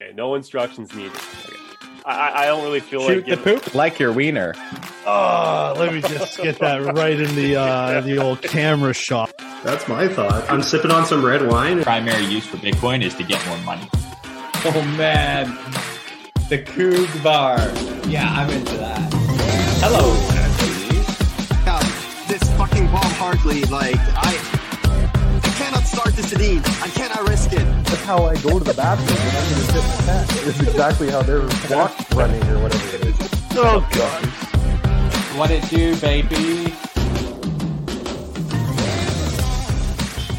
Okay, no instructions needed. Okay. I, I don't really feel Shoot like the giving- poop like your wiener. Oh, let me just get that right in the uh, the old camera shot. That's my thought. I'm sipping on some red wine. primary use for Bitcoin is to get more money. Oh man, the Coog bar. Yeah, I'm into that. Hello, out this fucking Bob Hartley. Like I, I cannot start this Sedin. I cannot risk it. That's how I go to the bathroom when I'm in a different tent. It's exactly how they're walk running or whatever it is. Oh god. what it do, baby?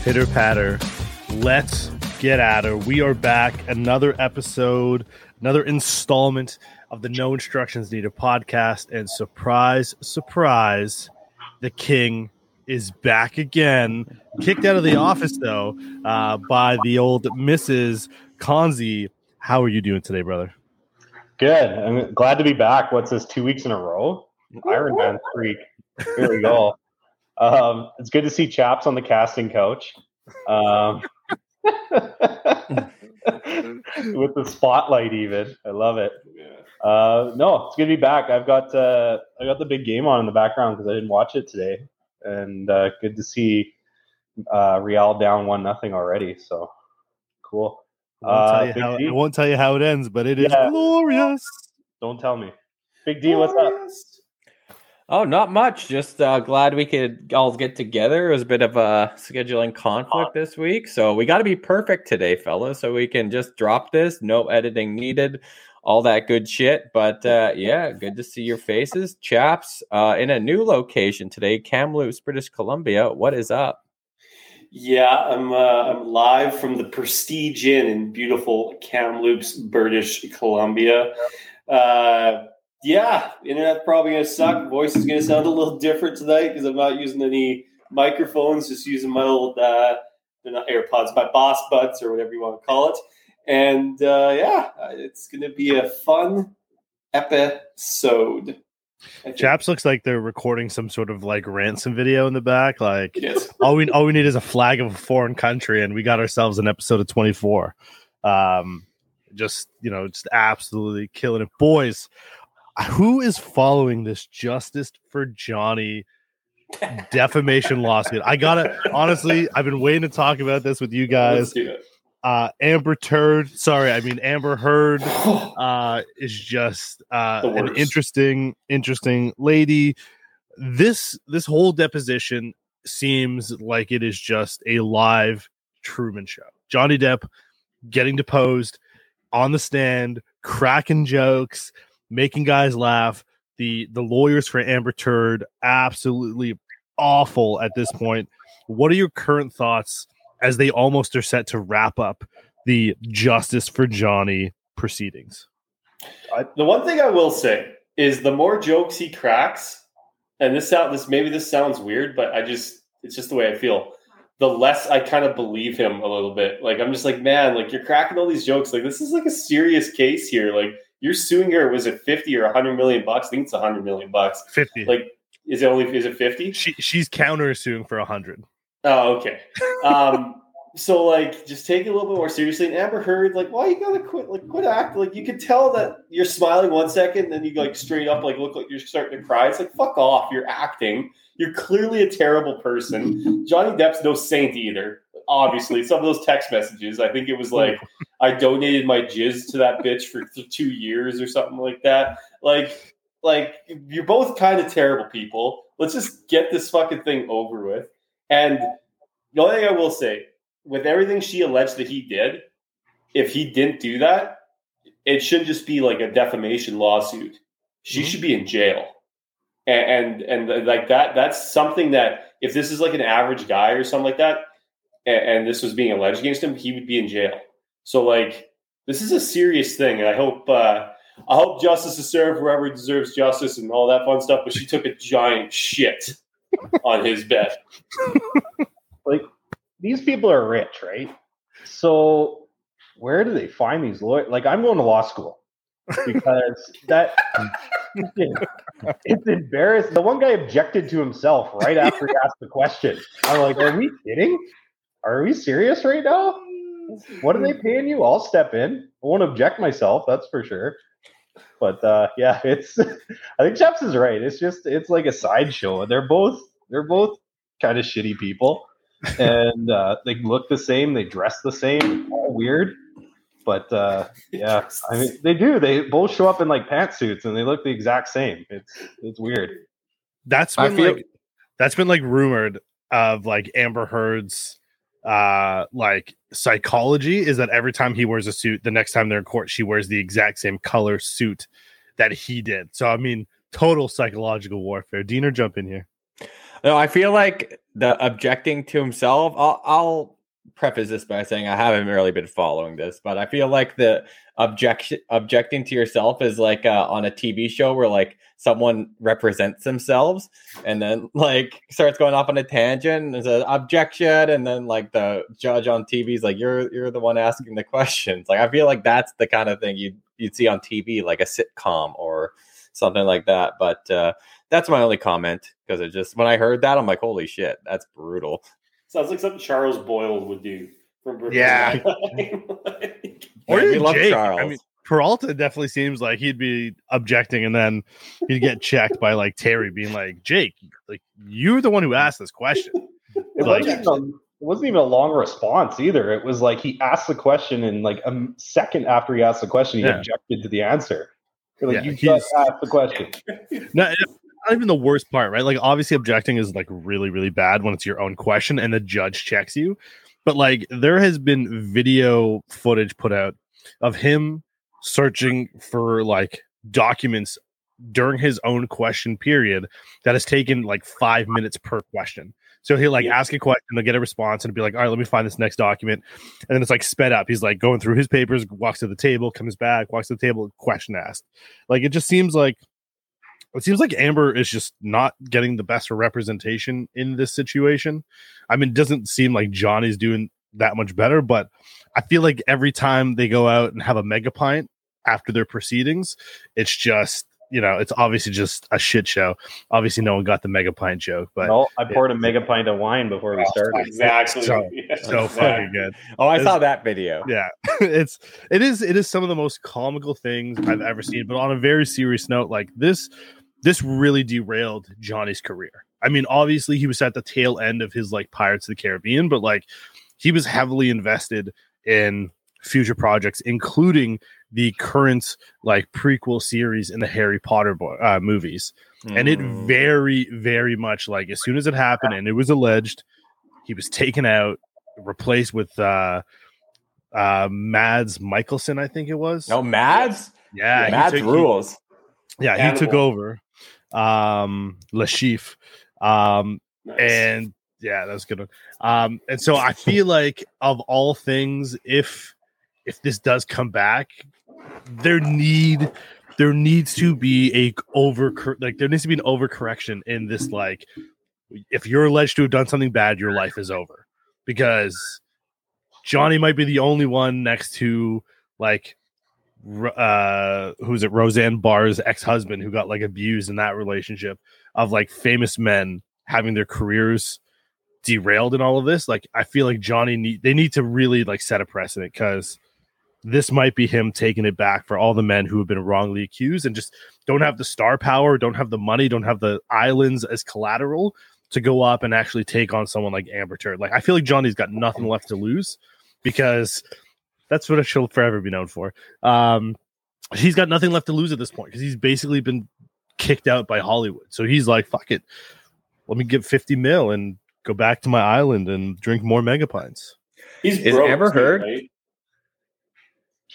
Pitter patter. Let's get at her. We are back. Another episode, another installment of the No Instructions Needed podcast. And surprise, surprise, the king is back again. Kicked out of the office, though, uh, by the old Mrs. Konzi. How are you doing today, brother? Good. I'm glad to be back. What's this? Two weeks in a row? Iron Man freak. Here we go. Um, it's good to see Chaps on the casting couch. Um, with the spotlight, even. I love it. Uh, no, it's good to be back. I've got uh, I got the big game on in the background because I didn't watch it today, and uh, good to see uh, Real down one nothing already. So cool. I won't, Uh, tell you how, D? I won't tell you how it ends, but it is Yeah. glorious. Don't tell me. Big D, what's up? Oh, not much. Just uh, glad we could all get together. It was a bit of a scheduling conflict this week, so we got to be perfect today, fellas, so we can just drop this. No editing needed. All that good shit. But uh, yeah, good to see your faces, chaps. Uh, in a new location today, Kamloops, British Columbia. What is up? Yeah, I'm uh, I'm live from the Prestige Inn in beautiful Kamloops, British Columbia. Uh, yeah, internet's probably gonna suck. Voice is gonna sound a little different tonight because I'm not using any microphones, just using my old uh, not AirPods, my Boss Buds or whatever you want to call it. And uh, yeah, it's gonna be a fun episode. Chaps looks like they're recording some sort of like ransom video in the back. Like It all we all we need is a flag of a foreign country, and we got ourselves an episode of twenty four. Um, just you know, just absolutely killing it, boys. Who is following this justice for Johnny defamation lawsuit? I gotta honestly, I've been waiting to talk about this with you Let's guys. Uh, Amber Turd, sorry, I mean Amber Heard uh, is just uh, an interesting, interesting lady. This this whole deposition seems like it is just a live Truman show. Johnny Depp getting deposed on the stand, cracking jokes, making guys laugh. The the lawyers for Amber Turd absolutely awful at this point. What are your current thoughts as they almost are set to wrap up the Justice for Johnny proceedings? The one thing I will say is the more jokes he cracks, and this sound this maybe this sounds weird, but I just it's just the way I feel. The less I kind of believe him a little bit. Like I'm just like, man, like you're cracking all these jokes. Like this is like a serious case here. Like you're suing her. Was it 50 or 100 million bucks? I think it's 100 million bucks. 50. Like, is it only is it 50? she she's counter suing for a hundred. Oh, okay. Um, so like, just take it a little bit more seriously. And Amber Heard, like, why you gotta quit? Like, quit acting. Like, you can tell that you're smiling one second, and then you like straight up, like, look like you're starting to cry. It's like, fuck off. You're acting. You're clearly a terrible person. Johnny Depp's no saint either. Obviously, some of those text messages. I think it was like, I donated my jizz to that bitch for th- two years or something like that. Like, like you're both kind of terrible people. Let's just get this fucking thing over with. And the only thing I will say, with everything she alleged that he did, if he didn't do that, it shouldn't just be like a defamation lawsuit. She Mhm. should be in jail. And, and and like that, that's something that if this is like an average guy or something like that, and, and this was being alleged against him, he would be in jail. So like this is a serious thing, and I hope uh, I hope justice is served wherever he deserves justice and all that fun stuff. But she took a giant shit on his bed. like these people are rich, right? So where do they find these lawyers? Like I'm going to law school because that it's embarrassing. The one guy objected to himself right after he asked the question. I'm like, are we kidding? Are we serious right now? what are they paying you? I'll step in. I won't object myself. That's for sure. But uh, yeah, it's. I think Chaps is right. It's just it's like a sideshow. And they're both they're both kind of shitty people, and uh, they look the same. They dress the same. All weird. But uh, yeah, I mean, they do. They both show up in like pantsuits, and they look the exact same. It's it's weird. That's I been feel- like that's been like rumored of like Amber Heard's uh like psychology is that every time he wears a suit, the next time they're in court, she wears the exact same color suit that he did. So I mean, total psychological warfare. Diener, jump in here. No, I feel like the objecting to himself. I'll, I'll preface this by saying I haven't really been following this, but I feel like the objection objecting to yourself is like uh, on a TV show where like someone represents themselves and then like starts going off on a tangent and says objection, and then like the judge on TV is like you're you're the one asking the questions. Like I feel like that's the kind of thing you you'd see on TV, like a sitcom or something like that. But uh, that's my only comment because it just when I heard that, I'm like, holy shit, that's brutal. Sounds like something Charles Boyle would do from Brooklyn Yeah. Like, Or Man, we love Jake. Charles. I mean, Peralta definitely seems like he'd be objecting and then he'd get checked by like Terry being like, Jake, like you're the one who asked this question. It Like- wasn't, even a, it wasn't even a long response either. It was like he asked the question, and like a second after he asked the question, he Yeah. objected to the answer. You're like, Yeah, you just asked the question. No, it's not even the worst part, right? Like obviously objecting is like really, really bad when it's your own question and the judge checks you. But like there has been video footage put out of him searching for like documents during his own question period that has taken like five minutes per question. So he'll like Yeah. ask a question, they'll get a response, and be like, "All right, let me find this next document." And then it's like sped up. He's like going through his papers, walks to the table, comes back, walks to the table, question asked. Like it just seems like it seems like Amber is just not getting the best representation in this situation. I mean, it doesn't seem like Johnny's doing that much better, but I feel like every time they go out and have a mega pint after their proceedings, it's just you know, it's obviously just a shit show. Obviously, no one got the mega pint joke, but no, I poured a mega pint of wine before we oh, started. exactly. So- Yeah, so exactly. fucking good. Oh, I Is- saw that video. yeah it's it is it is some of the most comical things i've ever seen but on a very serious note like this this really derailed johnny's career i mean obviously he was at the tail end of his like pirates of the caribbean but like he was heavily invested in future projects including the current like prequel series in the harry potter bo- uh, movies and it Mm. very very much like as soon as it happened and it was alleged he was taken out replaced with uh uh mads mikkelsen i think it was No, Mads. yeah he Mads took- he- rules. Yeah he took over um lashif um Nice. and yeah that's good one. Um and so i feel like of all things if if this does come back there need there needs to be a over like there needs to be an overcorrection in this like if you're alleged to have done something bad your life is over. Because johnny might be the only one next to like uh who's it roseanne barr's ex-husband who got like abused in that relationship of like famous men having their careers derailed in all of this like i feel like johnny need they need to really like set a precedent because this might be him taking it back for all the men who have been wrongly accused and just don't have the star power don't have the money don't have the islands as collateral to go up and actually take on someone like amber Turd. like i feel like johnny's got nothing left to lose because that's what she'll forever be known for um he's got nothing left to lose at this point because he's basically been kicked out by Hollywood. So he's like, fuck it. Let me get 50 mil and go back to my island and drink more megapints. he's Is broke Amber too, Heard- right?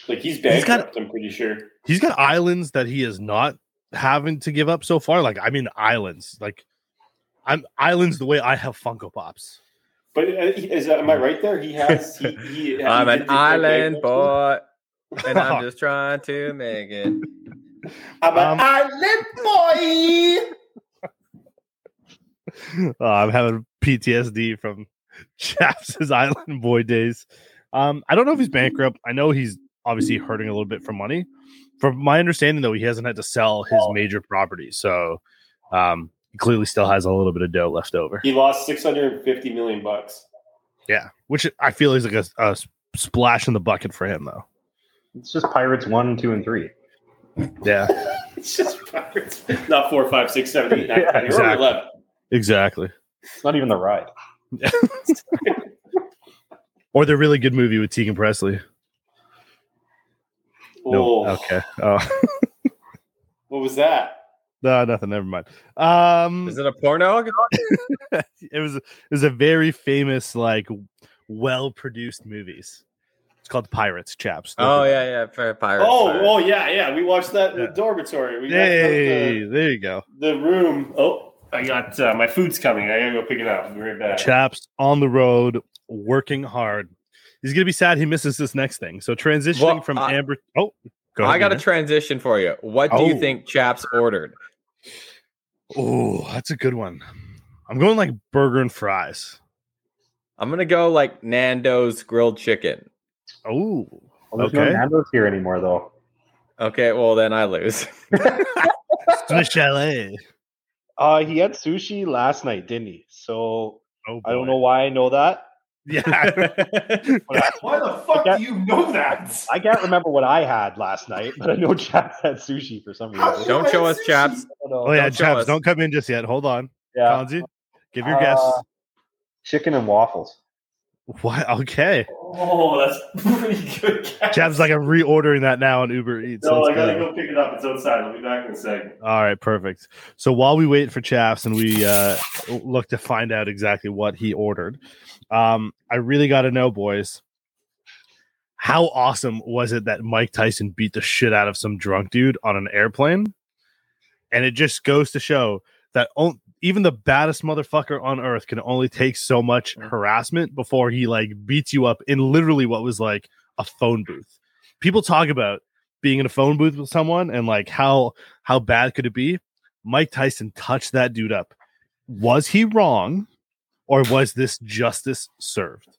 Like he's He's got- bankrupt. I'm pretty sure. He's got islands that he is not having to give up so far. Like, I mean, islands. Like, I'm islands the way I have Funko Pops. But uh, is that, am I right there? He has. He, he, I'm he an island boy, and I'm just trying to make it. I'm an Um, island boy. Uh, I'm having PTSD from Chaps' Island Boy days. Um, I don't know if he's bankrupt. I know he's obviously hurting a little bit for money. From my understanding, though, he hasn't had to sell his major property, so um, he clearly still has a little bit of dough left over. He lost 650 million bucks. Yeah, which I feel is like a, a splash in the bucket for him though. It's just Pirates one, two, and three. Yeah, It's just Pirates. Not four, five, six, seven, eight, nine, Yeah, ten. Exactly. eleven. exactly. It's not even the ride. Or the really good movie with Teagan Presley. No, Oh, okay. Oh, What was that? No, nothing. Never mind. Um, Is it a porno? it was it was a very famous, like, well produced movies. It's called Pirates, chaps. Look Oh yeah, yeah, for pirates. Oh, Pirates. oh yeah, yeah. We watched that in Yeah. the dormitory. We Hey, got there you go. the, the room. Oh, I got uh, my food's coming. I gotta go pick it up. I'll be right back. Chaps on the road, working hard. He's gonna be sad he misses this next thing. So transitioning Well, from I- Amber. Oh, go I got a transition for you. What do you Oh. think Chaps ordered? Oh, that's a good one. I'm going like burger and fries. I'm gonna go like Nando's grilled chicken. Oh, Well, there's Okay. no Nando's here anymore, though. Okay, well then I lose. chalet. Uh, he had sushi last night, didn't he? So Oh, I don't know why I know that. Yeah, Why the fuck do you know that? I can't remember what I had last night, but I know Chaps had sushi for some How reason. Don't show us Sushi. Chaps. I oh yeah, Don't chaps. us. Don't come in just yet. Hold on, Yeah. Fonzie. Give your guess. Uh, Chicken and waffles. What? Okay, Oh, that's pretty good. Guess. chaps. Like I'm reordering that now on Uber Eats. No, Let's I gotta go. go pick it up. It's outside. I'll be back in a second. All right, perfect. So while we wait for Chaps and we uh, look to find out exactly what he ordered, um, I really got to know, boys, how awesome was it that Mike Tyson beat the shit out of some drunk dude on an airplane? And it just goes to show that on- even the baddest motherfucker on earth can only take so much harassment before he like beats you up in literally what was like a phone booth. People talk about being in a phone booth with someone and like how how bad could it be? Mike Tyson touched that dude up. Was he wrong or was this justice served?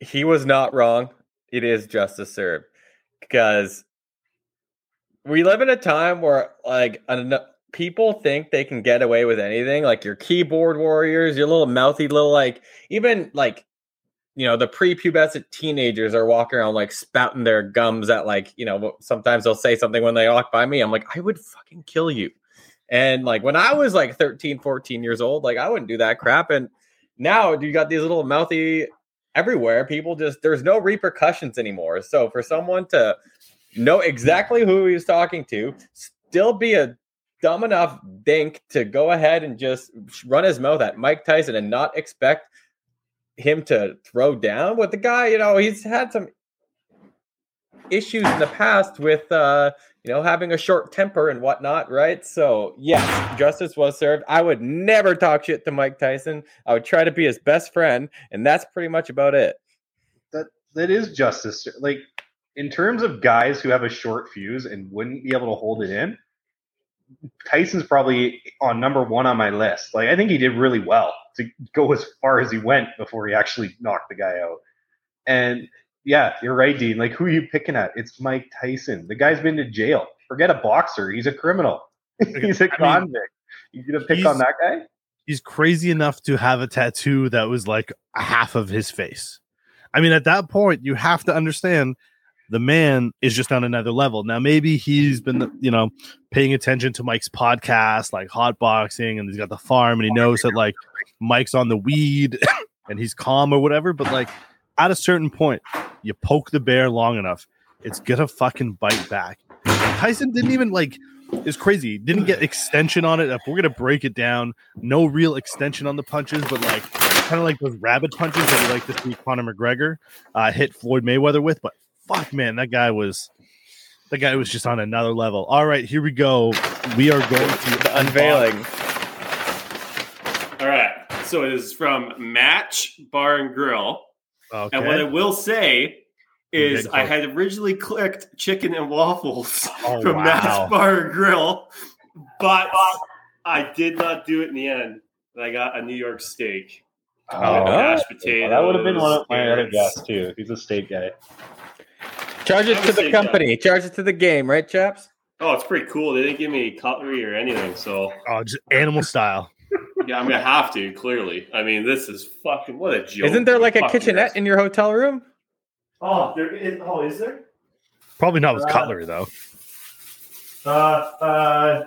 he was not wrong. It is justice served because we live in a time where like an, people think they can get away with anything. Like your keyboard warriors, your little mouthy little like even like you know the prepubescent teenagers are walking around like spouting their gums at like you know sometimes they'll say something when they walk by me i'm like i would fucking kill you and like when i was like 13 14 years old like i wouldn't do that crap. And now you got these little mouthy everywhere people just there's no repercussions anymore. So for someone to know exactly who he's talking to still be a dumb enough dink to go ahead and just run his mouth at mike tyson and not expect him to throw down with the guy you know he's had some issues in the past with uh you know having a short temper and whatnot right so yes justice was served i would never talk shit to mike tyson i would try to be his best friend and that's pretty much about it That that is justice. Like in terms of guys who have a short fuse and wouldn't be able to hold it in, Tyson's probably on number one on my list. Like I think he did really well to go as far as he went before he actually knocked the guy out. And yeah, you're right, Dean. Like who are you picking at? It's Mike Tyson. The guy's been to jail. Forget a boxer. He's a criminal. he's a I mean, convict. you gonna pick on that guy? He's crazy enough to have a tattoo that was like half of his face. I mean, at that point, you have to understand the man is just on another level. Now, maybe he's been, you know, paying attention to Mike's podcast, like hot boxing, and he's got the farm, and he knows that like Mike's on the weed and he's calm or whatever. But like at a certain point, you poke the bear long enough, it's gonna fucking bite back. Tyson didn't even like is crazy. Didn't get extension on it. If we're gonna break it down, no real extension on the punches, but like kind of like those rabbit punches that we like to see Conor McGregor uh, hit Floyd Mayweather with. But fuck, man, that guy was that guy was just on another level. All right, here we go. We are going to the unveiling All right. So it is from Match Bar and Grill. Okay. And what I will say is I had originally clicked chicken and waffles Oh, from wow. Match Bar and Grill, but I did not do it in the end. And I got a New York steak. Oh, oh mashed Well, potatoes. that would have been one of my other guests too. He's a steak guy. charge it to the say company charge it to the game right chaps Oh, it's pretty cool. They didn't give me cutlery or anything. So oh, just animal style. Yeah, I'm gonna have to. Clearly, I mean, this is fucking what a joke. Isn't there like a Fucking kitchenette in your hotel room? Oh, there is. Oh, is there? Probably not with Uh, cutlery though. Uh, uh,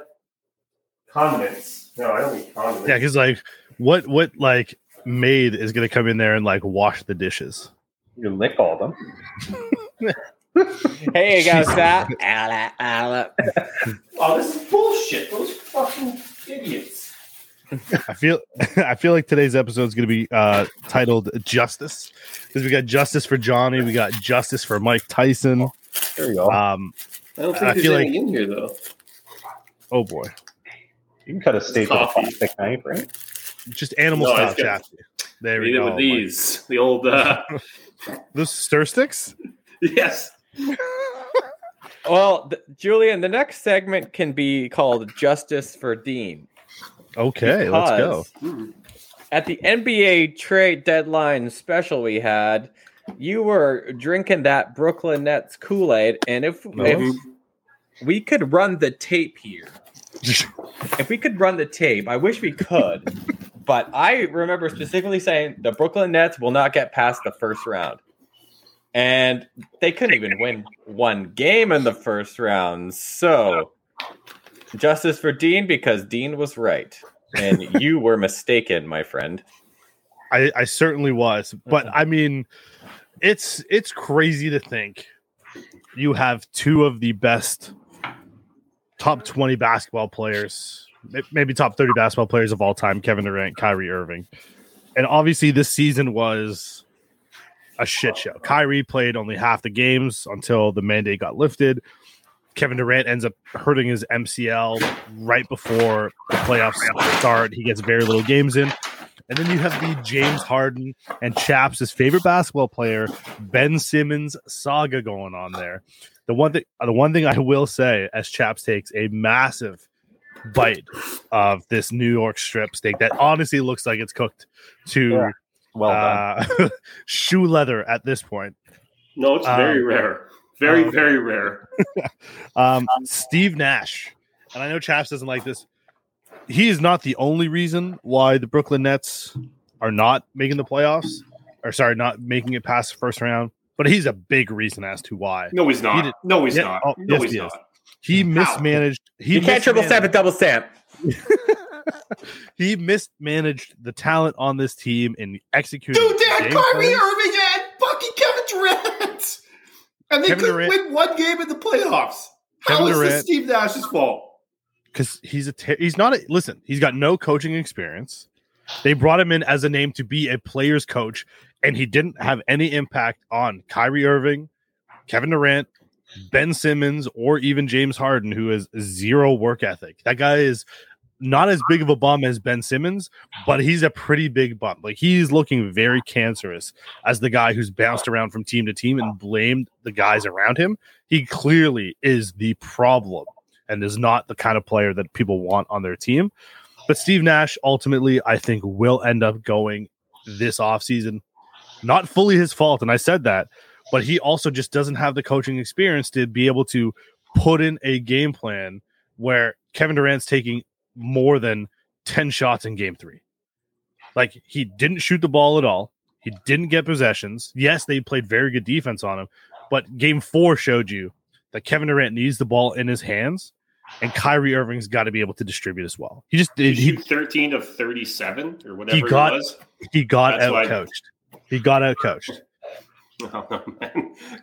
condiments. No, I don't need condiments. Yeah, because like, what what like maid is gonna come in there and like wash the dishes? You lick all of them. Hey, you got that? Ala, ala. Oh, this is bullshit. Those fucking idiots. I feel I feel like today's episode is going to be uh, titled "Justice" because we got justice for Johnny, we got justice for Mike Tyson. There you go. Um, I don't think I there's feel anything in here though. oh boy, you can cut a steak with a coffee. plastic knife, right? just animal No, style it's got- There we go. with Mike. these. The old. uh Those stir sticks. Yes. Well, th- Julian, the next segment can be called Justice for Dean. Okay, let's go. At the NBA trade deadline special we had, you were drinking that Brooklyn Nets Kool Aid, and if, if we could run the tape here, if we could run the tape, I wish we could, but I remember specifically saying the Brooklyn Nets will not get past the first round. And they couldn't even win one game in the first round. So, justice for Dean because Dean was right. And you were mistaken, my friend. I, I certainly was, but Mhm. I mean, it's it's crazy to think you have two of the best top twenty basketball players, maybe top thirty basketball players of all time, Kevin Durant, Kyrie Irving, and obviously this season was a shit show. Kyrie played only half the games until the mandate got lifted. Kevin Durant ends up hurting his MCL right before the playoffs start. He gets very little games in. And then you have the James Harden and Chaps' his favorite basketball player, Ben Simmons saga going on there. The one thing the one thing I will say as Chaps takes a massive bite of this New York strip steak that honestly looks like it's cooked to Yeah. Well uh, shoe leather at this point. No, it's Um, very rare. Very, um, very rare. Um, Steve Nash, and I know Chaps doesn't like this. He is not the only reason why the Brooklyn Nets are not making the playoffs, or sorry, not making it past the first round. But he's a big reason as to why No, he's not. did- no, he's Yeah, not. oh, no, yes, he's he not. is. he mismanaged. He You can't triple stamp and double stamp. he mismanaged the talent on this team and executed. Dude, they had Kyrie. Irving and fucking Kevin Durant. And they Kevin couldn't Durant- win one game in the playoffs. How Kevin is this Steve Nash's fault? because he's a ter- he's not a listen he's got no coaching experience they brought him in as a name to be a player's coach and he didn't have any impact on Kyrie Irving Kevin Durant Ben Simmons or even James Harden who has zero work ethic that guy is not as big of a bum as Ben Simmons but uh-huh. he's a pretty big bum. Like he's looking very uh-huh. cancerous as the guy who's uh-huh. bounced around from team to team and blamed the guys around him. He clearly is the problem and is not the kind of player that people want on their team. But Steve Nash ultimately, I think, will end up going this offseason. Not fully his fault, and I said that, but he also just doesn't have the coaching experience to be able to put in a game plan where Kevin Durant's taking more than 10 shots in game three. Like he didn't shoot the ball at all. He didn't get possessions. Yes, they played very good defense on him, but game four showed you that Kevin Durant needs the ball in his hands and Kyrie Irving's got to be able to distribute as well. He just Did he 13 of 37 or whatever He got- it was? he got That's out coached. He got out coached. Because oh,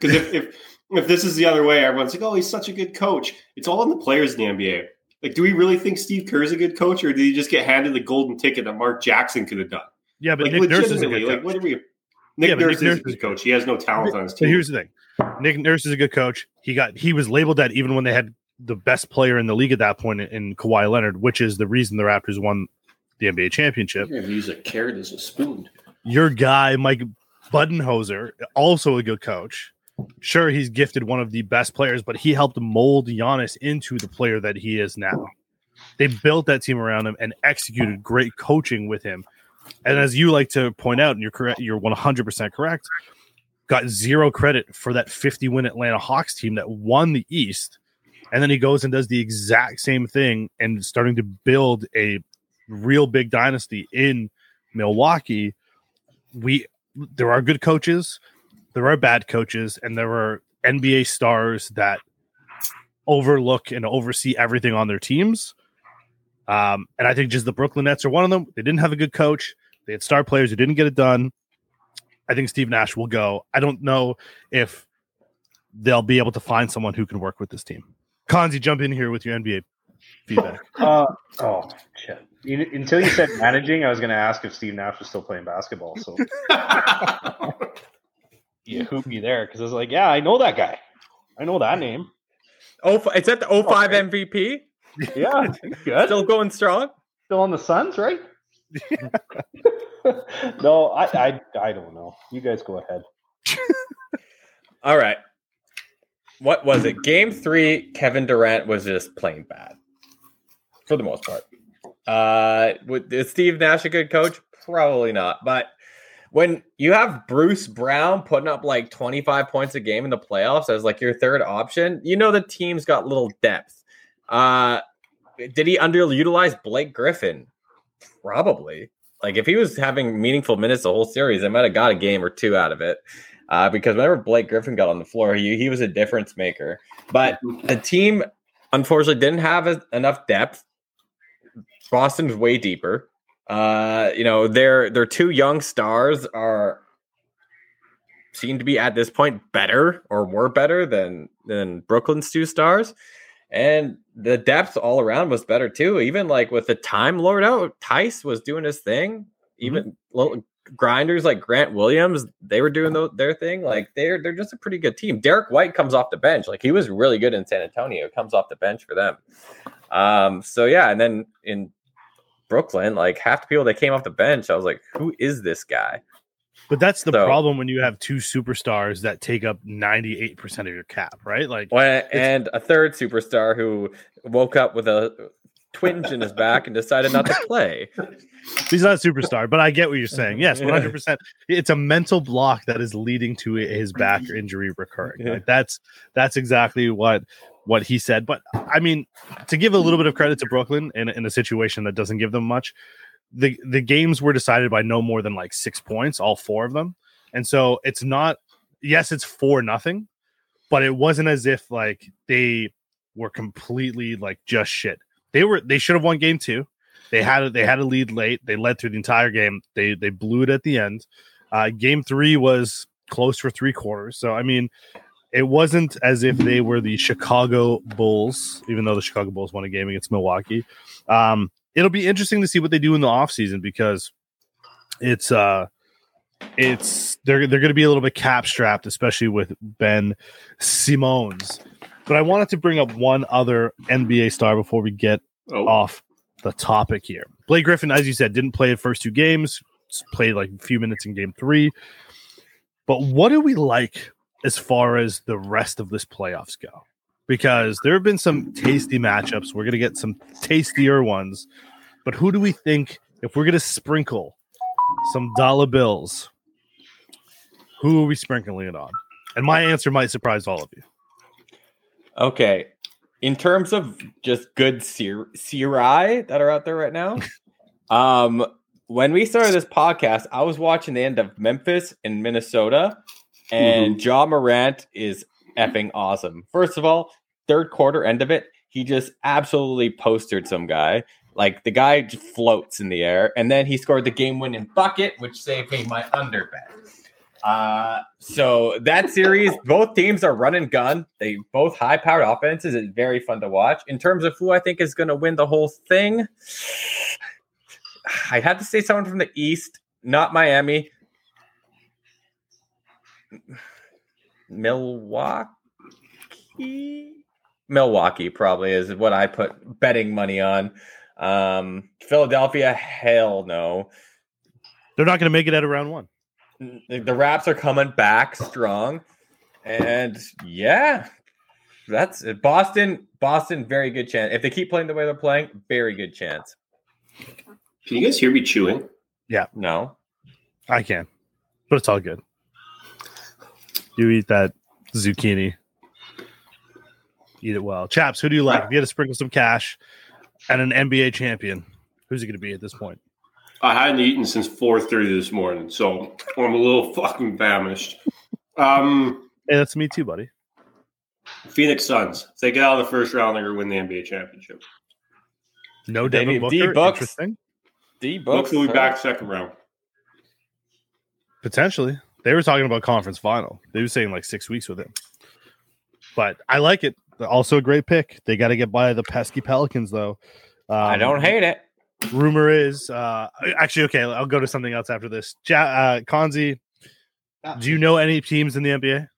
if, if if this is the other way, everyone's like, "Oh, he's such a good coach." It's all on the players in the NBA. Like, do we really think Steve Kerr's a good coach, or did he just get handed the golden ticket that Mark Jackson could have done? Yeah, but like, Nick Nurse is a legitimately, good like, coach. what are we? Nick Yeah, Nurse Nick is a good coach. He has no talent on his But team. here's the thing: Nick Nurse is a good coach. He got he was labeled that even when they had the best player in the league at that point in, in Kawhi Leonard, which is the reason the Raptors won the NBA championship. You're use a carrot as a spoon. Your guy Mike Budenholzer, also a good coach. Sure, he's gifted one of the best players, but he helped mold Giannis into the player that he is now. They built that team around him and executed great coaching with him. And as you like to point out, and you're correct, you're 100% correct, got zero credit for that 50 win Atlanta Hawks team that won the East. And then he goes and does the exact same thing and starting to build a real big dynasty in Milwaukee, we there are good coaches, there are bad coaches, and there are NBA stars that overlook and oversee everything on their teams. Um, and I think just the Brooklyn Nets are one of them. They didn't have a good coach. They had star players who didn't get it done. I think Steve Nash will go. I don't know if they'll be able to find someone who can work with this team. Konzi, jump in here with your NBA feedback. Uh, oh shit! You- until you said managing, I was going to ask if Steve Nash was still playing basketball. So you hooped me there because I was like, yeah, I know that guy. I know that name. Oh, is that the 05 MVP? Yeah, good. Still going strong? Still on the Suns, right? no, I, I I don't know. You guys go ahead. All right. What was it? Game three, Kevin Durant was just playing bad for the most part. Uh, with- is Steve Nash a good coach? Probably not. But when you have Bruce Brown putting up like 25 points a game in the playoffs as like your third option, you know the team's got little depth. Uh, did he underutilize Blake Griffin? Probably. Like if he was having meaningful minutes the whole series, I might have got a game or two out of it. Uh, because whenever Blake Griffin got on the floor, he he was a difference maker. But the team unfortunately didn't have a- enough depth. Boston's way deeper. Uh, you know, their their two young stars are seem to be at this point better or were better than than Brooklyn's two stars. And the depth all around was better too. Even like with the time lord out, Theis was doing his thing. Even little grinders like Grant Williams, they were doing tho- their thing. Like they're they're just a pretty good team. Derrick White comes off the bench. Like he was really good in San Antonio. Comes off the bench for them. Um, so yeah, and then in Brooklyn, like half the people that came off the bench, I was like, who is this guy? But that's the So- problem when you have two superstars that take up 98% of your cap, right? Like and a third superstar who woke up with a twinge in his back and decided not to play. he's not a superstar, but I get what you're saying. Yes, 100%. It's a mental block that is leading to his back injury recurring. Yeah. Like that's that's exactly what what he said. But I mean, to give a little bit of credit to Brooklyn in, in a situation that doesn't give them much, the the games were decided by no more than like six points, all four of them. And so it's not yes, it's four nothing, but it wasn't as if like they were completely like just shit. They were they should have won game two. They had they had a lead late. They led through the entire game. They they blew it at the end. Uh, game three was close for three quarters. So I mean, it wasn't as if they were the Chicago Bulls, even though the Chicago Bulls won a game against Milwaukee. Um, it'll be interesting to see what they do in the offseason because it's uh it's they're they're going to be a little bit cap strapped, especially with Ben Simmons. But I wanted to bring up one other NBA star before we get Oh. off the topic here. Blake Griffin, as you said, didn't play the first two games, played like a few minutes in game three. But what do we like as far as the rest of this playoffs go? Because there have been some tasty matchups. We're going to get some tastier ones. But who do we think, if we're going to sprinkle some dollar bills, who are we sprinkling it on? And my answer might surprise all of you. Okay. In terms of just good Serai that are out there right now, um, when we started this podcast, I was watching the end of Memphis in Minnesota, and Ja Morant is effing awesome. First of all, third quarter end of it, he just absolutely postered some guy. Like the guy just floats in the air, and then he scored the game-winning bucket, which saved me my under bet. Uh, so that series, both teams are run and gun. They both high powered offenses. It's very fun to watch. In terms of who I think is going to win the whole thing, I have to say someone from the East, not Miami. Milwaukee. Milwaukee probably is what I put betting money on. Um, Philadelphia, hell no. They're not going to make it out of round one. The the Raps are coming back strong, and yeah, that's it. Boston. Boston, very good chance if they keep playing the way they're playing. Very good chance. Can you guys hear me chewing? Yeah. No, I can, but it's all good. You eat that zucchini. Eat it well. Chaps, who do you like? If you had to sprinkle some cash and an NBA champion, Who's he going to be at this point? I hadn't eaten since four thirty this morning, so I'm a little fucking famished. Um, Hey, that's me too, buddy. Phoenix Suns. If they get out of the first round, they're gonna win the NBA championship. No They Devin need Booker. D-Bucks. Interesting. D Bucks will be back second round. Potentially. They were talking about conference final. They were saying like six weeks with him. But I like it. Also a great pick. They got to get by the pesky Pelicans though. Um, I don't hate it. Rumor is uh actually okay. I'll go to something else after this. Ja- uh, Konzi, do you know any teams in the NBA?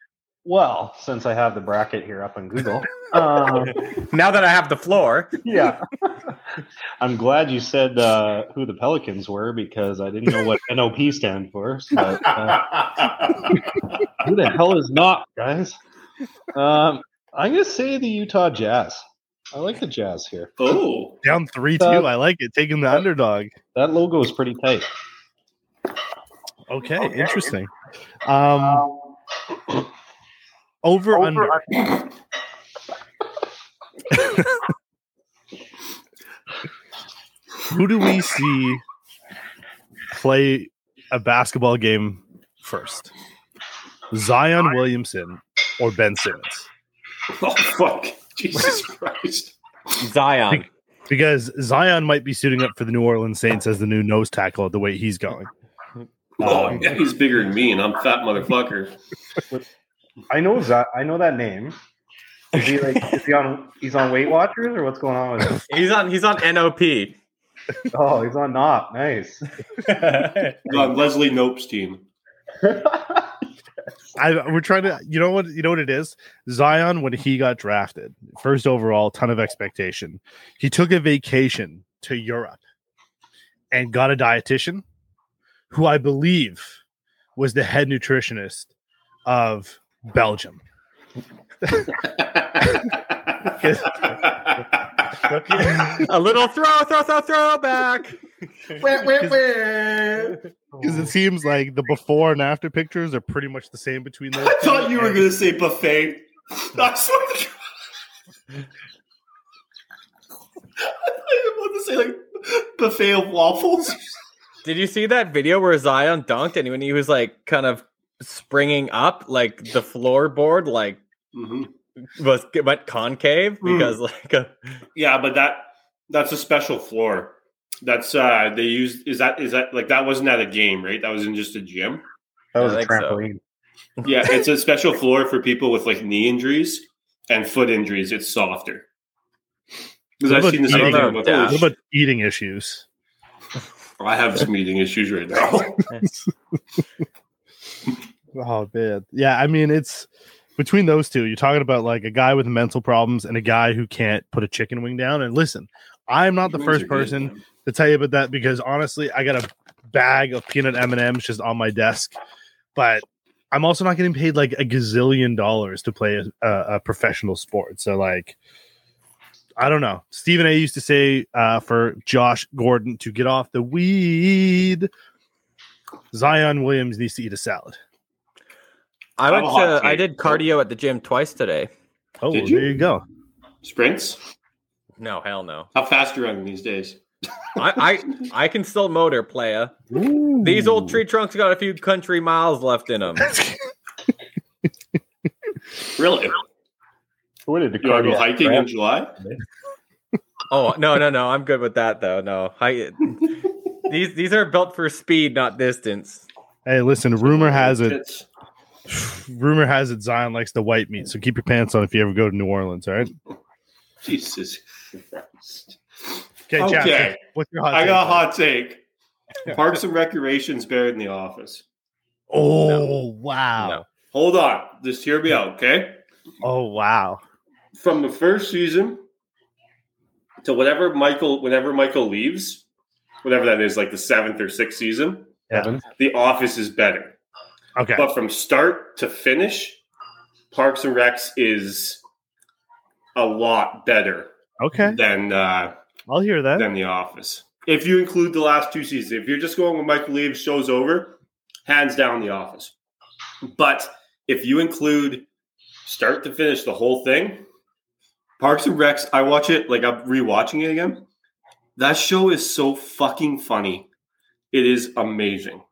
Well, since I have the bracket here up on Google, um, Now that I have the floor, yeah, I'm glad you said uh, who the Pelicans were because I didn't know what NOP stand for. But, uh, who the hell is not, guys? Um, I'm gonna say the Utah Jazz. I like the Jazz here. Oh, Down three two. Uh, I like it. Taking the underdog. That logo is pretty tight. Okay, interesting. Um, over, under. Who do we see play a basketball game first? Zion Williamson or Ben Simmons? oh fuck! Jesus Christ! Zion. Because Zion might be suiting up for the New Orleans Saints as the new nose tackle the way he's going. Oh, Um, yeah, he's bigger than me, and I'm fat motherfucker. I know that. I know that name. Is he like? is he on? He's on Weight Watchers or what's going on with him? He's on he's on NOP. Oh, he's on NOP. Nice. On Leslie Knope's team. I we're trying to you know what you know what it is? Zion when he got drafted first overall ton of expectation. He took a vacation to Europe and got a dietitian who I believe was the head nutritionist of Belgium. A little throw, throw, throw, throw because it seems like the before and after pictures are pretty much the same between those I two. thought you were gonna say buffet. I swear to God. I thought you were about to say like buffet of waffles. Did you see that video where Zion dunked and when he was like kind of springing up, like the floorboard, like Mhm. was went concave because like a, Yeah, but that that's a special floor. That's uh they used is that is that like that wasn't at a game, right? That was in just a gym. That was I a think so. trampoline. Yeah, it's a special floor for people with like knee injuries and foot injuries. It's softer. Because What I've about seen the I same thing. know, I'm like, Dash. "Holy what shit." about eating issues I have some eating issues right now. Oh man, yeah. I mean, it's between those two. You're talking about like a guy with mental problems and a guy who can't put a chicken wing down. And listen, I'm not the first are good, person to tell you about that because honestly, I got a bag of peanut M and M's just on my desk, but I'm also not getting paid like a gazillion dollars to play a, a, a professional sport. So like. I don't know. Stephen A used to say uh, for Josh Gordon to get off the weed. Zion Williams needs to eat a salad. I I went to I did cardio at the gym twice today. Oh, Did you? there you go. Sprints? No, hell no. How fast are you running these days? I I, I can still motor playa. These old tree trunks got a few country miles left in them. Really? What did the You want to go cardiac hiking in? July? Oh no no no! I'm good with that though. No, I, these these are built for speed, not distance. Hey, listen. Rumor has it. It's- Rumor has it. Zion likes the white meat, so keep your pants on if you ever go to New Orleans. All right. Jesus Christ. Okay. Okay. What's your hot? I take? got a hot take. Parks and Recreation's better than The Office. Oh wow. No. Hold on. Just hear me out, okay? Oh wow. From the first season to whatever Michael, whenever Michael leaves, whatever that is, like the seventh or sixth season, Evans? The Office is better. Okay. But from start to finish, Parks and Recs is a lot better Okay. than uh, I'll hear that. than The Office. If you include the last two seasons, if you're just going when Michael leaves, show's over, hands down The Office. But if you include start to finish the whole thing, Parks and Recs, I watch it like I'm rewatching it again. That show is so fucking funny. It is amazing.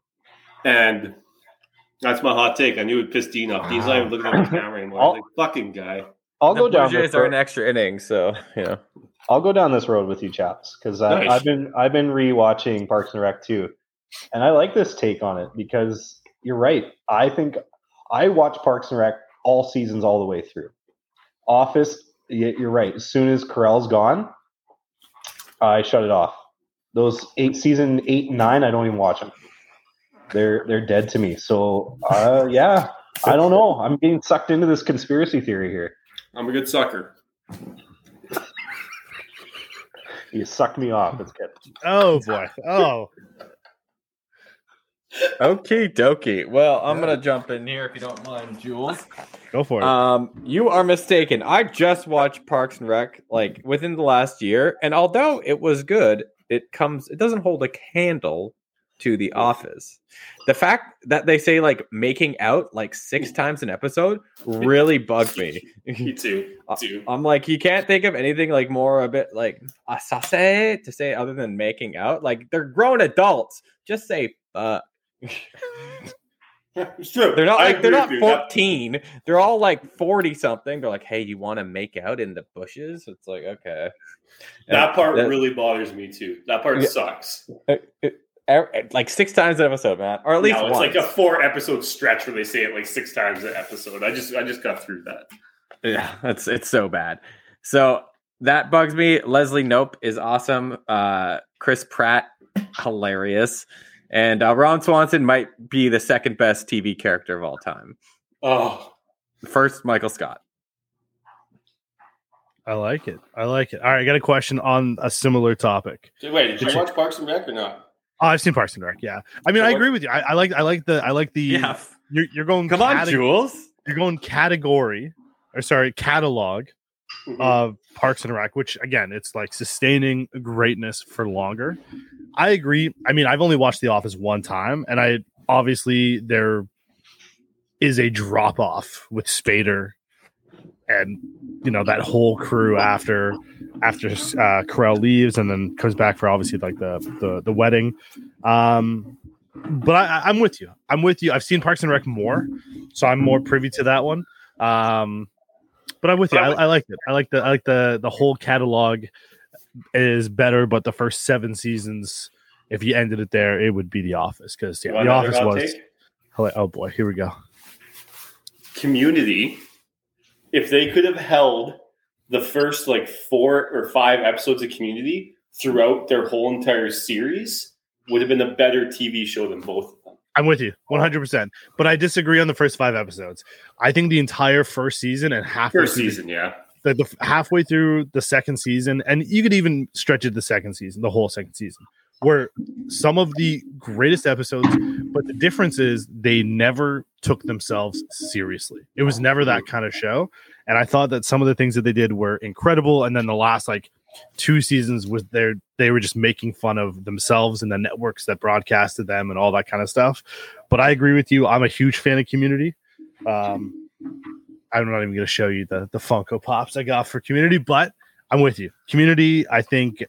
And that's my hot take. I knew it pissed Dean off. Dean's not even looking at the camera anymore. Like, fucking guy. I'll the go down. Blue This Jays are road. in extra inning, so you know. I'll go down this road with you, chaps, because Nice. I've been I've been rewatching Parks and Rec too, and I like this take on it because you're right. I think I watch Parks and Rec all seasons all the way through. Office, y- you're right. As soon as Carell's gone, I shut it off. Those eight season eight and nine, I don't even watch them. They're they're dead to me. So uh, yeah, I don't know. I'm getting sucked into this conspiracy theory here. I'm a good sucker. You sucked me off. It's good. Oh boy. Oh. Okay, dokie. Well, I'm gonna jump in here if you don't mind, Jules. Go for it. Um, you are mistaken. I just watched Parks and Rec like within the last year, and although it was good, it comes it doesn't hold a candle to The Office. The fact that they say like making out like six times an episode really bugged me. Me too. too. I'm like, you can't think of anything like more a bit like asase to say other than making out. Like they're grown adults. Just say fuck. It's true. They're not like they're not with you. That- 14. They're all like 40 something. They're like, hey, you want to make out in the bushes? It's like, okay. That part that- really bothers me too. That part Yeah. sucks. Er- Like six times an episode, man. Or at least no, it's once. like a four episode stretch where they say it like six times an episode. I just I just got through that. Yeah, it's it's so bad. So that bugs me. Leslie Knope is awesome. Uh, Chris Pratt, hilarious, and uh, Ron Swanson might be the second best TV character of all time. Oh, First, Michael Scott. I like it. I like it. All right, I got a question on a similar topic. wait, did Did you you- watch Parks and Rec or not? Oh, I've seen Parks and Rec. Yeah, I mean, So I agree with you. I, I like, I like the, I like the. Yeah, You're, you're going. come on, Jules. You're going category, or sorry, catalog Mhm. of Parks and Rec, which again, it's like sustaining greatness for longer. I agree. I mean, I've only watched The Office one time, and I obviously there is a drop off with Spader and you know that whole crew after after uh, Carell leaves and then comes back for obviously like the the, the wedding. Um, but I, I'm with you. I'm with you. I've seen Parks and Rec more, so I'm more privy to that one. Um, but I'm with you. I, I like it. I like the I like the the whole catalog is better, but the first seven seasons, if you ended it there, it would be The Office because yeah, The Office was. take? Oh boy, here we go. Community. If they could have held the first like four or five episodes of Community throughout their whole entire series, would have been a better TV show than both of them. I'm with you 100%. But I disagree on the first five episodes. I think the entire first season and halfway First season, yeah. the, the halfway through the second season, and you could even stretch it the second season, the whole second season, were some of the greatest episodes. But the difference is they never took themselves seriously. It was never that kind of show. And I thought that some of the things that they did were incredible. And then the last like two seasons was there they were just making fun of themselves and the networks that broadcasted them and all that kind of stuff. But I agree with you. I'm a huge fan of community. Um, I'm not even to show you the the Funko Pops I got for Community, but I'm with you. Community, I think,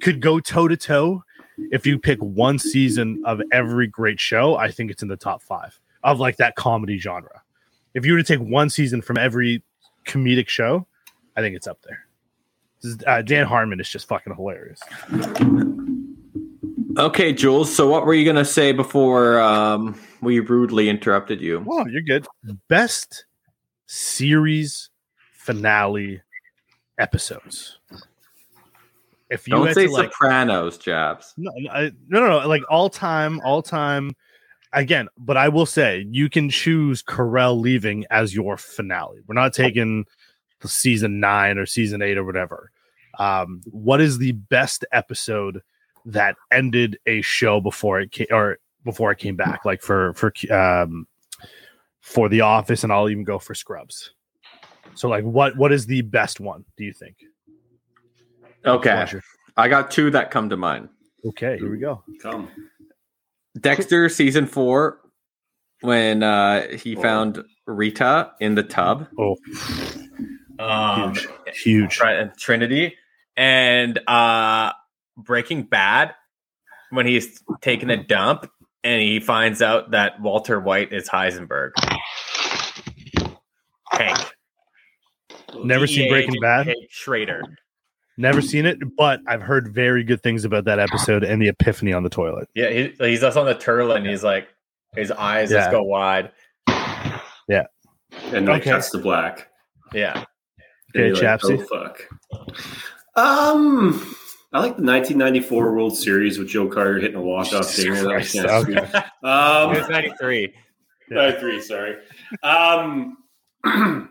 could go toe to toe. If you pick one season of every great show, I think it's in the top five of like that comedy genre. If you were to take one season from every comedic show, I think it's up there. Uh, Dan Harmon is just fucking hilarious. Okay, Jules. So what were you gonna say before um, we rudely interrupted you? Wow, you're good. Best series finale episodes. If you Don't say to, like, Sopranos, Jabs. No, no, I- no, no, no, like all time, all time. Again, but I will say you can choose Carell leaving as your finale. We're not taking the season nine or season eight or whatever. Um, what is the best episode that ended a show before it came or before it came back? Like for for um for The Office, and I'll even go for Scrubs. So, like, what what is the best one? Do you think? Okay, Pleasure. I got two that come to mind. Okay, here we go. Come. Dexter season four, when uh, he Oh. found Rita in the tub. Oh, Um, huge, huge. Trinity, and uh Breaking Bad when he's taking a dump and he finds out that Walter White is Heisenberg. Hank. Never seen Breaking Bad. Hank Schrader. Never seen it, but I've heard very good things about that episode and the epiphany on the toilet. Yeah, he, he's just on the turtle and he's like, his eyes Yeah. just go wide. Yeah. And like Okay. cuts to black. Yeah. And you're Okay, like, Chapsy. oh fuck. Um, I like the 1994 World Series with Joe Carter hitting a walk-off Jesus dinger. That was kinda okay. sweet. It Um, was 93. 93, sorry. Um,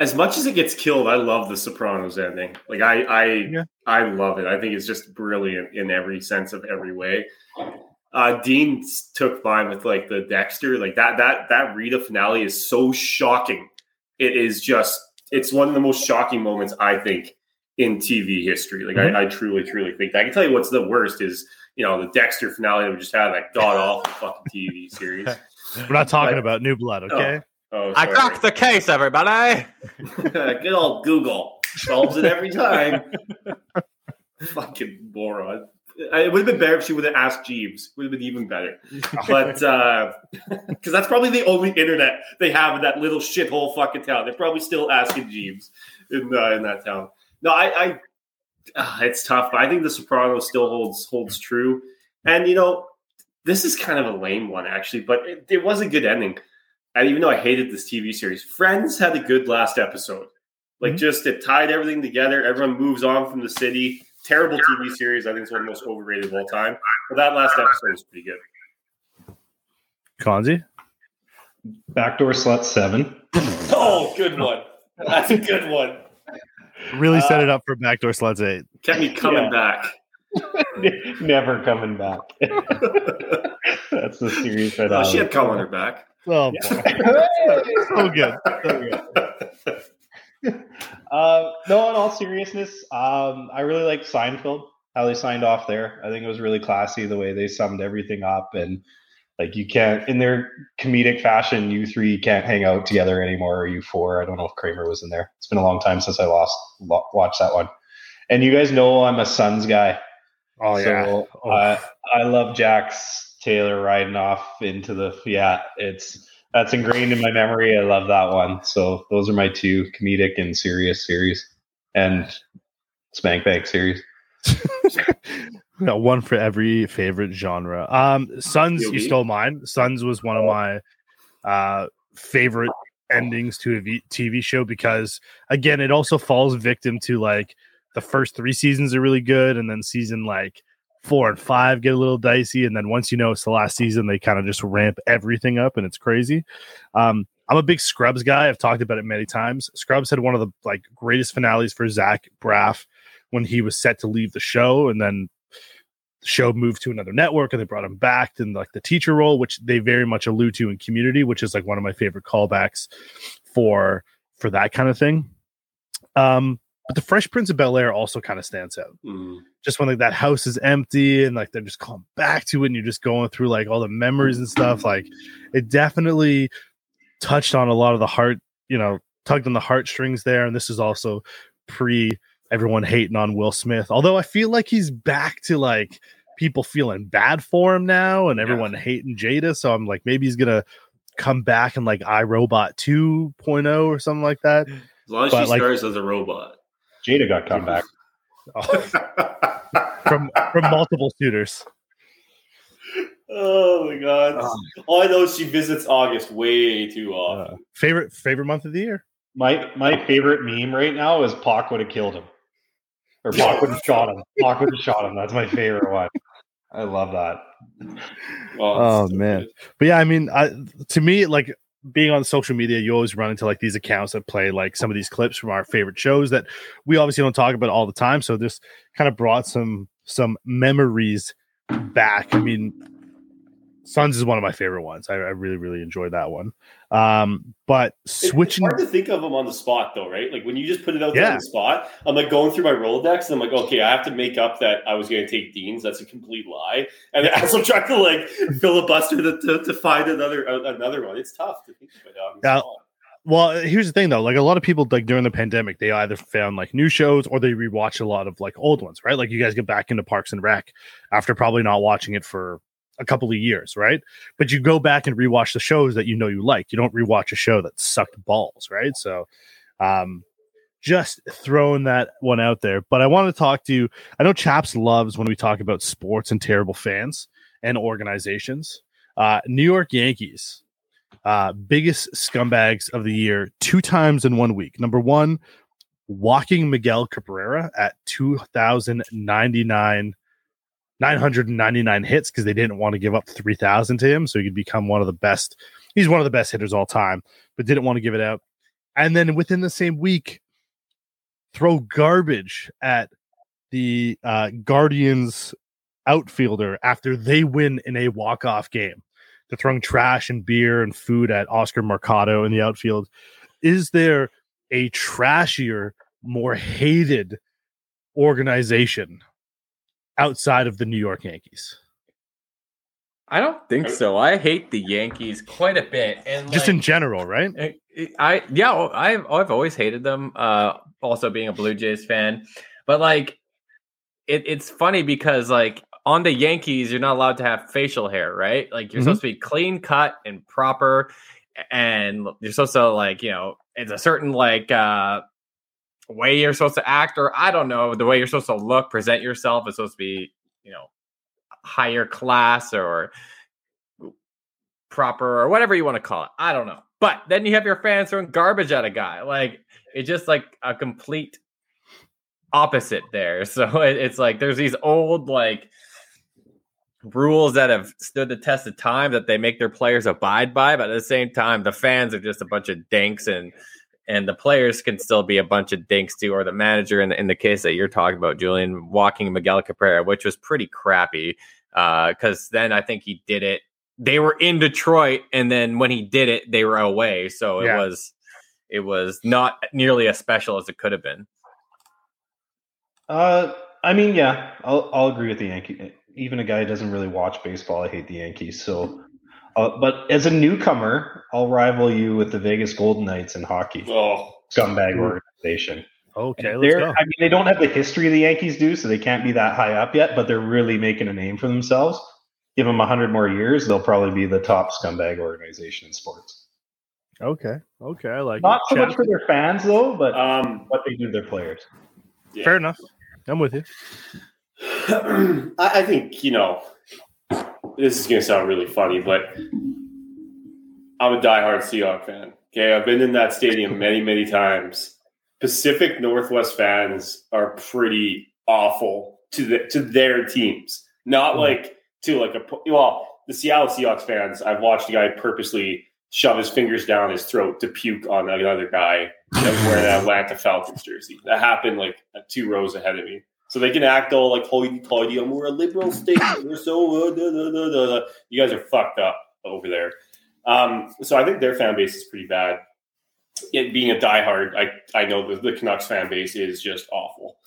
as much as it gets killed, I love the Sopranos ending. Like I, I, Yeah. I love it. I think it's just brilliant in every sense of every way. Uh, Dean took mine with like the Dexter, like that. That that Rita finale is so shocking. It is just. It's one of the most shocking moments I think in TV history. Like I, I truly, truly think that. I can tell you what's the worst is you know the Dexter finale that we just had that god awful fucking TV series. We're not talking Like- about New Blood, okay? Oh, I cracked the case, everybody. Good old Google solves it every time. Fucking moron. Uh, It would have been better if she would have asked Jeeves. Would have been even better. But because that's probably the only internet they have in that little shithole fucking town. They're probably still asking Jeeves in uh, in that town. No, I, I uh, it's tough. But I think The Sopranos still holds holds true. And you know, this is kind of a lame one actually, but it, it was a good ending. And even though I hated this TV series, Friends had a good last episode. Like just it tied everything together. Everyone moves on from the city. Terrible TV series. I think it's one of the most overrated of all time. But that last episode was pretty good. Konzi? Backdoor Slut 7. Oh, good one. That's a good one. Really set Uh, it up for backdoor sluts eight. Kept me coming Yeah. back. Never coming back. That's the series that Uh, she had cum on her back. Oh, boy. so good. So good. Uh, no, in all seriousness, um, I really like Seinfeld. How they signed off there. I think it was really classy the way they summed everything up, and like you can't in their comedic fashion. You three can't hang out together anymore, or you four. I don't know if Kramer was in there. It's been a long time since I lost lo- watched that one. And you guys know I'm a Sons guy. Oh, yeah. So, Oh. uh, I love Jax Teller riding off into the yeah. It's that's ingrained in my memory. I love that one. So those are my two comedic and serious series, and Spank Bank series. Yeah, one for every favorite genre. Um, Sons, you stole mine. Sons was one of my uh favorite endings to a v- TV show because again, it also falls victim to like the first three seasons are really good, and then season like four and five get a little dicey, and then once you know it's the last season, they kind of just ramp everything up, and it's crazy. Um, I'm a big Scrubs guy. I've talked about it many times. Scrubs had one of the like greatest finales for Zach Braff when he was set to leave the show, and then the show moved to another network, and they brought him back in like the teacher role, which they very much allude to in Community, which is like one of my favorite callbacks for for that kind of thing. Um, but the Fresh Prince of Bel Air also kind of stands out Mm. just when like that house is empty and like they're just going back to it and you're just going through like all the memories and stuff like it definitely touched on a lot of the heart you know tugged on the heartstrings there and this is also pre everyone hating on will smith although i feel like he's back to like people feeling bad for him now and everyone hating jada so i'm like maybe he's gonna come back in like irobot 2.0 or something like that As long as But, she like- stars as a robot. Jada got come back. from from multiple suitors oh my god! All I know is she visits August way too often. uh, favorite favorite month of the year My my favorite meme right now is Pac would have killed him, or Pac would have shot him. Pac would have shot him. That's my favorite one. I love that. Oh, it's so man. good. But yeah, I mean, I, to me, like being on social media, you always run into like these accounts that play like some of these clips from our favorite shows that we obviously don't talk about all the time. So this kind of brought some some memories back. I mean, Sons is one of my favorite ones. I, I really really enjoyed that one. Um, but switching, It's hard to think of them on the spot, though, right? Like when you just put it out there on the spot, I'm like going through my Rolodex, and I'm like, okay, I have to make up that I was going to take Dean's. That's a complete lie, and as I'm trying to like filibuster to, to, to find another uh, another one, it's tough to think about Yeah. spot. Well, here's the thing though. Like a lot of people, like during the pandemic, they either found like new shows or they rewatch a lot of like old ones, right? Like you guys get back into Parks and Rec after probably not watching it for a couple of years, right? But you go back and rewatch the shows that you know you like. You don't rewatch a show that sucked balls, right? So, um, just throwing that one out there. But I want to talk to you. I know Chaps loves when we talk about sports and terrible fans and organizations. Uh, New York Yankees, uh, biggest scumbags of the year, two times in one week. Number one, walking Miguel Cabrera at 2,099, 999 hits because they didn't want to give up 3,000 to him. So he could become one of the best. He's one of the best hitters all time, but didn't want to give it out. And then within the same week, throw garbage at the uh, Guardians outfielder after they win in a walk-off game. They're throwing trash and beer and food at Oscar Mercado in the outfield. Is there a trashier, more hated organization outside of the New York Yankees? I don't think so. I hate the Yankees quite a bit, and Just like, in general, right? I- I yeah, I've I've always hated them. Uh, also being a Blue Jays fan, but like, it, it's funny because like on the Yankees, you're not allowed to have facial hair, right? Like you're Mhm. supposed to be clean cut and proper, and you're supposed to like you know it's a certain like uh way you're supposed to act, or I don't know the way you're supposed to look, present yourself is supposed to be you know higher class or proper or whatever you want to call it. I don't know. But then you have your fans throwing garbage at a guy. Like it's just like a complete opposite there. So it, it's like there's these old like rules that have stood the test of time that they make their players abide by, but at the same time, the fans are just a bunch of dinks and and the players can still be a bunch of dinks too, or the manager in the, in the case that you're talking about, Julian, walking Miguel Cabrera, which was pretty crappy. Because then I think he did it. They were in Detroit, and then when he did it, they were away. So it Yeah. was it was not nearly as special as it could have been. Uh, I mean, yeah, I'll I'll agree with the Yankee. Even a guy who doesn't really watch baseball, I hate the Yankees. So, uh, but as a newcomer, I'll rival you with the Vegas Golden Knights in hockey. Oh, Scumbag organization. Okay, let's They're, go. I mean, they don't have the history the Yankees do, so they can't be that high up yet. But they're really making a name for themselves. Give them hundred more years, they'll probably be the top scumbag organization in sports. Okay, okay, I like Not it. so Chad, much for their fans though, but um, what they do to their players. yeah. Fair enough. I'm with you. I, I think you know this is going to sound really funny, but I'm a diehard Seahawk fan. Okay, I've been in that stadium many, many times. Pacific Northwest fans are pretty awful to the to their teams. Not mm. like to like a well, the Seattle Seahawks fans. I've watched a guy purposely shove his fingers down his throat to puke on another guy that was wearing an Atlanta Falcons jersey. That happened like two rows ahead of me. So they can act all like hoity-toity. and We're a liberal state. We're so uh, da, da, da." you guys are fucked up over there. Um, so I think their fan base is pretty bad. It being a diehard, I I know the, the Canucks fan base is just awful.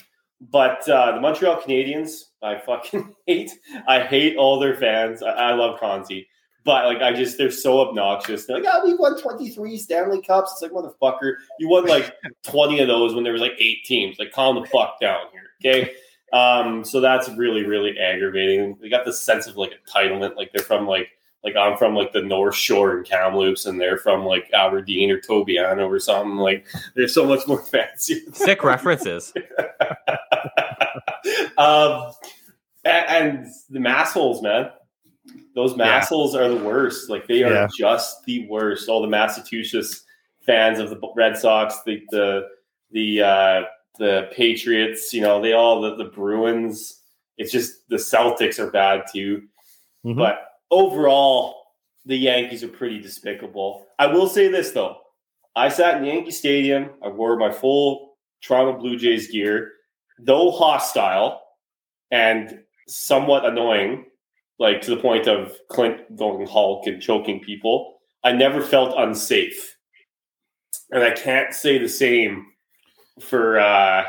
But uh, the Montreal Canadiens, I fucking hate. I hate all their fans. I, I love Conzi, but like I just they're so obnoxious. They're like, "Oh, we won twenty three Stanley Cups." It's like, motherfucker, you won like twenty of those when there was like eight teams. Like, calm the fuck down here, okay? Um, so that's really really aggravating. They got this sense of like entitlement, like they're from like like I'm from like the North Shore in Kamloops, and they're from like Aberdeen or Tobiano or something. Like they're so much more fancy. Sick references. um, and, and the massholes, man. Those Yeah. are the worst. Like they are Yeah. just the worst. All the Massachusetts fans of the Red Sox, the the the uh, the Patriots, you know, they all the, the Bruins. It's just the Celtics are bad too. Mhm. But overall, the Yankees are pretty despicable. I will say this though. I sat in Yankee Stadium. I wore my full Toronto Blue Jays gear, though hostile and somewhat annoying, like to the point of Clint going Hulk and choking people. I never felt unsafe, and I can't say the same for uh,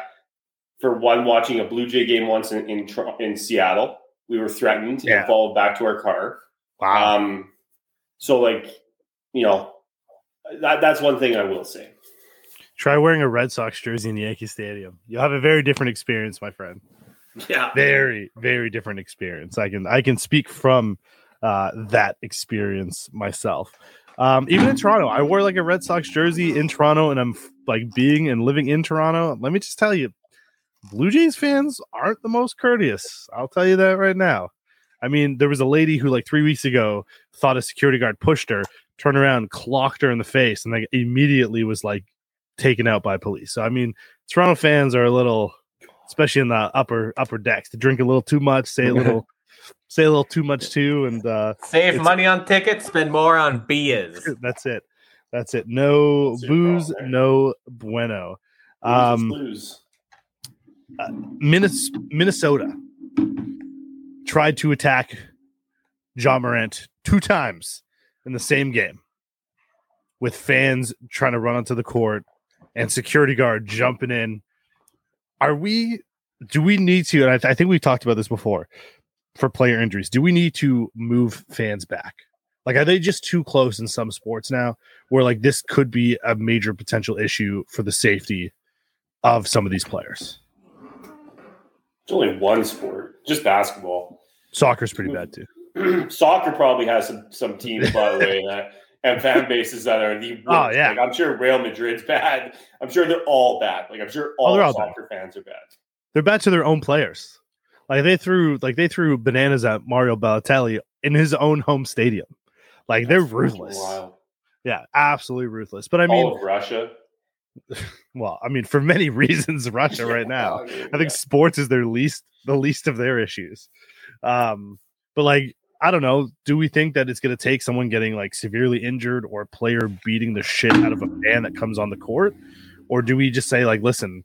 for one watching a Blue Jay game once in in, in Seattle. We were threatened Yeah. and followed back to our car. Wow. Um, so like, you know, That, that's one thing I will say. Try wearing a Red Sox jersey in the Yankee Stadium. You'll have a very different experience, my friend. Yeah. Very, very different experience. I can I can speak from uh, that experience myself. Um, even in Toronto, I wore like a Red Sox jersey in Toronto, and I'm like being and living in Toronto. Let me just tell you, Blue Jays fans aren't the most courteous. I'll tell you that right now. I mean, there was a lady who like three weeks ago thought a security guard pushed her, turned around, clocked her in the face, and like immediately was like taken out by police. So I mean, Toronto fans are a little, especially in the upper upper decks, to drink a little too much, say a little, say a little too much too, and uh, Save money on tickets, spend more on beers. that's it. That's it. No That's booze, problem, no bueno. Um, is lose. Minnes- Minnesota tried to attack Ja Morant two times in the same game with fans trying to run onto the court and security guard jumping in. Are we, do we need to, and I, I think we've talked about this before for player injuries, do we need to move fans back? Like, are they just too close in some sports now where like this could be a major potential issue for the safety of some of these players? It's only one sport, just basketball. Soccer's pretty bad mm. too. Soccer probably has some some teams, by the way, that and fan bases that are the worst. Oh, yeah. Like, I'm sure Real Madrid's bad. I'm sure they're all bad. Like I'm sure all Oh, bad. soccer fans are bad. They're bad to their own players. Like they threw like they threw bananas at Mario Balotelli in his own home stadium. Like they're ruthless. wild. Yeah, absolutely ruthless. But I mean, all of Russia. well, I mean, for many reasons, Russia right now. I think sports is their least the least of their issues. Um, but like, I don't know. Do we think that it's going to take someone getting like severely injured or a player beating the shit out of a fan that comes on the court, or do we just say like, listen,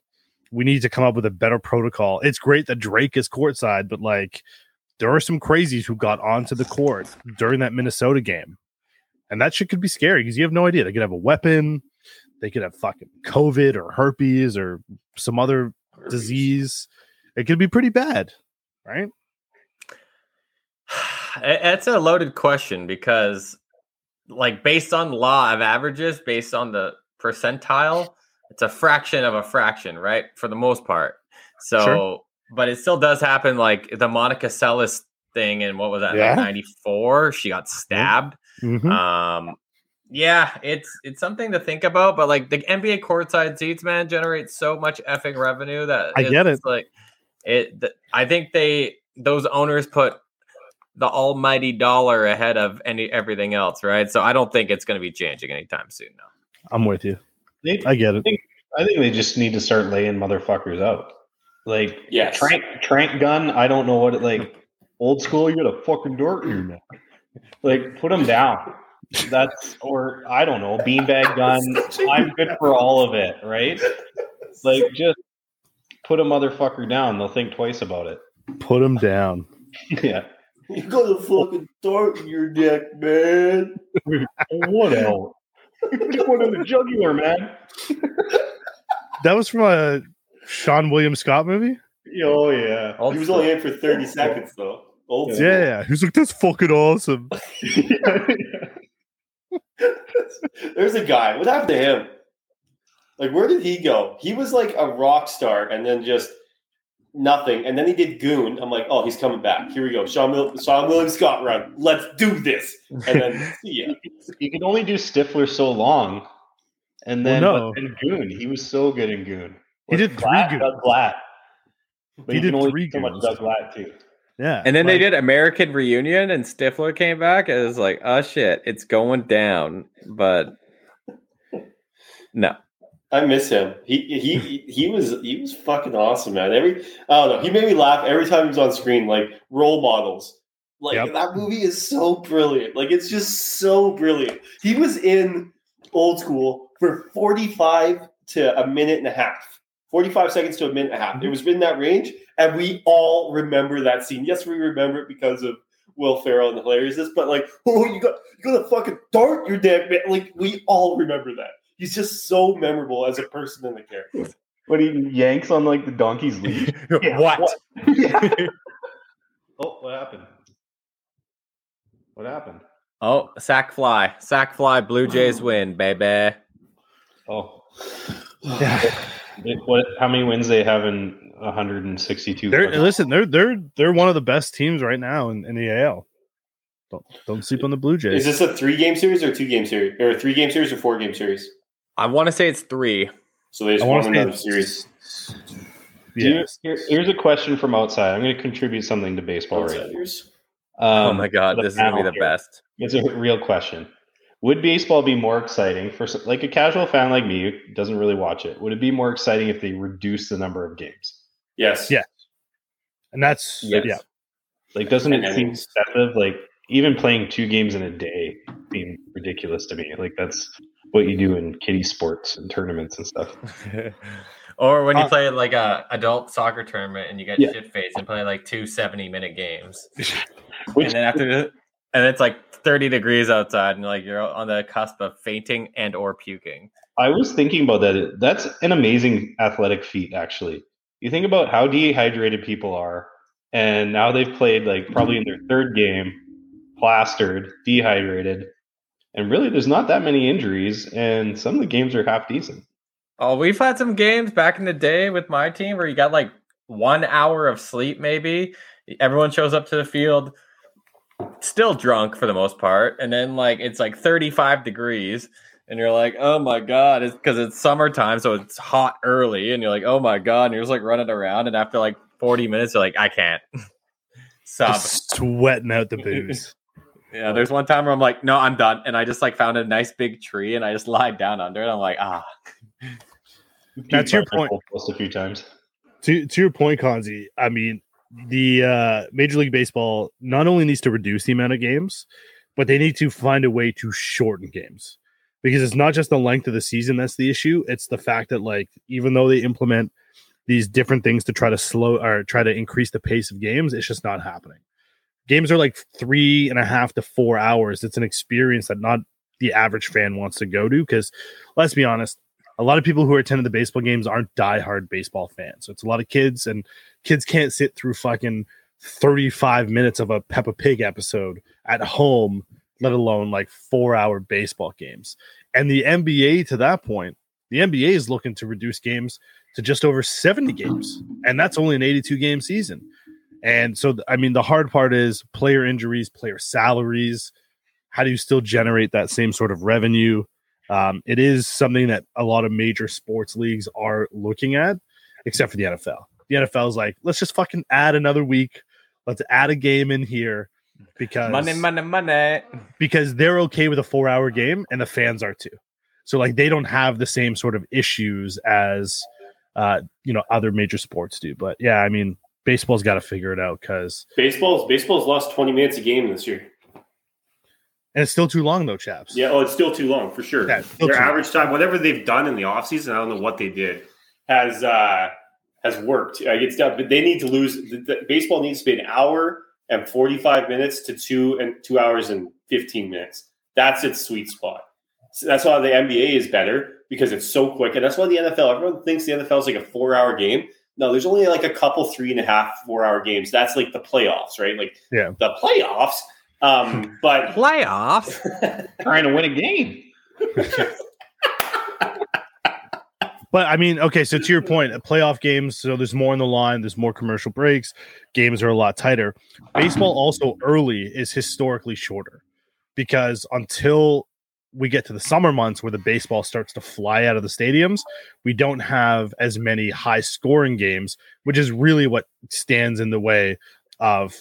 we need to come up with a better protocol? It's great that Drake is courtside, but like, there are some crazies who got onto the court during that Minnesota game, and that shit could be scary because you have no idea. They could have a weapon. They could have fucking COVID or herpes or some other disease. It could be pretty bad, right? It- It's a loaded question because, like, based on law of averages, based on the percentile, it's a fraction of a fraction, right? For the most part. So, Sure. but it still does happen. Like the Monica Seles thing, and what was that? Yeah. Ninety four. She got stabbed. Mhm. Um, yeah, it's it's something to think about. But like the NBA courtside seats, man, generate so much effing revenue that I get it's Like it, th- I think they those owners put the almighty dollar ahead of any everything else, right? So I don't think it's going to be changing anytime soon. No. I'm with you. They, I get it. I think they just need to start laying motherfuckers out. Like yeah, trank trank gun. I don't know what it like. Old school. You got a fucking dart in your neck. Like put them down. That's or I don't know beanbag gun. I'm good for all of it, right? Like just put a motherfucker down. They'll think twice about it. Put them down. yeah. You got a fucking dart in your neck, man. What else? Just one in the jugular, man. That was from a Seann William Scott movie. Oh yeah. Old he was school. only in for 30 seconds, though. Old Yeah, school. yeah. He's like, that's fucking awesome. There's a guy. What happened to him? Like, where did he go? He was like a rock star and then just nothing. And then he did Goon. I'm like, oh, he's coming back. Here we go. Sean, Mil- Seann William Scott run. Let's do this. And then, see ya. you could only do Stifler so long, and then Well, no. but then Goon. He was so good in Goon. He did What's three Glatt? Goons. Doug Glatt. But He you can did only three do so much Doug Glatt too. Yeah. And then they did American Reunion, and Stifler came back. And it was like, oh shit, it's going down. But no, I miss him. He he he was he was fucking awesome, man. Every I don't know. He made me laugh every time he was on screen. Like role models. Like Yep. that movie is so brilliant. Like it's just so brilliant. He was in old school for 45 to a minute and a half. 45 seconds to a minute and a half. It mm-hmm. was in that range, and we all remember that scene. Yes, we remember it because of Will Ferrell and the hilariousness, but like, oh, you got you got a fucking dart your neck, man. Like we all remember that. He's just so memorable as a person and a character. But he yanks on like the donkey's lead. Yeah, what? Yeah. oh, what happened? What happened? Oh, sack fly, sack fly. Blue Jays oh. win, baby. Oh, Yeah. What? How many wins they have in 162? They're, listen, they're they're they're one of the best teams right now in, in the AL. Don't don't sleep on the Blue Jays. Is this a three game series or two game series? Or a three game series or four game series? I want to say it's three. So they just I won want another series. Do you- Yes. here- here's a question from outside. I'm going to contribute something to baseball right Outsiders. Um, oh my god, this is gonna be the here. best. It's a real question. Would baseball be more exciting for like a casual fan like me who doesn't really watch it? Would it be more exciting if they reduce the number of games? Yes. Yeah. And that's Yes. yeah. Like, doesn't And it seem innings. excessive? Like, even playing two games in a day seems ridiculous to me. Like, that's what you do in kiddie sports and tournaments and stuff. or when you Uh, play like a adult soccer tournament and you get Yeah. shit faced and play like two 70 minute games. Which and then after the, and it's like 30 degrees outside and like you're on the cusp of fainting and or puking. I was thinking about that. That's an amazing athletic feat, actually. You think about how dehydrated people are, and now they've played like probably in their third game, plastered, dehydrated, and really there's not that many injuries, and some of the games are half decent. Oh, we've had some games back in the day with my team where you got like one hour of sleep, maybe. Everyone shows up to the field still drunk for the most part. And then like it's like 35 degrees. And you're like, oh my God, it's because it's summertime, so it's hot early. And you're like, oh my God. And you're just like running around. And after like 40 minutes, you're like, I can't. Stop. Just sweating out the booze. Yeah, there's one time where I'm like, no, I'm done. And I just like found a nice big tree and I just lied down under it. I'm like, ah. Now, to your point- my goalpost a few times. to to your point, Konzi, I mean, the uh, Major League Baseball not only needs to reduce the amount of games, but they need to find a way to shorten games because it's not just the length of the season that's the issue. It's the fact that like even though they implement these different things to try to slow or try to increase the pace of games, it's just not happening. Games are like three and a half to four hours. It's an experience that not the average fan wants to go to because let's be honest, a lot of people who are attending the baseball games aren't diehard baseball fans. So it's a lot of kids, and kids can't sit through fucking 35 minutes of a Peppa Pig episode at home, let alone like four hour baseball games. And the NBA, to that point, the NBA is looking to reduce games to just over 70 games. And that's only an 82 game season. And so, I mean, the hard part is player injuries, player salaries. How do you still generate that same sort of revenue? Um, it is something that a lot of major sports leagues are looking at, except for the NFL. The NFL is like, let's just fucking add another week. Let's add a game in here because Money, money, money. because they're okay with a four hour game and the fans are too. So like they don't have the same sort of issues as uh you know other major sports do. But yeah, I mean baseball's got to figure it out because Baseball's baseball's lost 20 minutes a game this year. and it's still too long though, chaps. Yeah, oh, it's still too long for sure. Yeah, Their too long. average time, whatever they've done in the offseason, I don't know what they did, has uh has worked. It's done, but they need to lose. The, the, baseball needs to be an hour and 45 minutes to two and two hours and 15 minutes. That's its sweet spot. So that's why the NBA is better because it's so quick, and that's why the NFL. Everyone thinks the NFL is like a four-hour game. No, there's only like a couple three and a half, four-hour games. That's like the playoffs, right? Like Yeah. the playoffs. Um, but Playoffs. Trying to win a game. But I mean, okay, so to your point, uh, playoff games, so there's more on the line, there's more commercial breaks, games are a lot tighter. Baseball also early is historically shorter because until we get to the summer months where the baseball starts to fly out of the stadiums, we don't have as many high scoring games, which is really what stands in the way of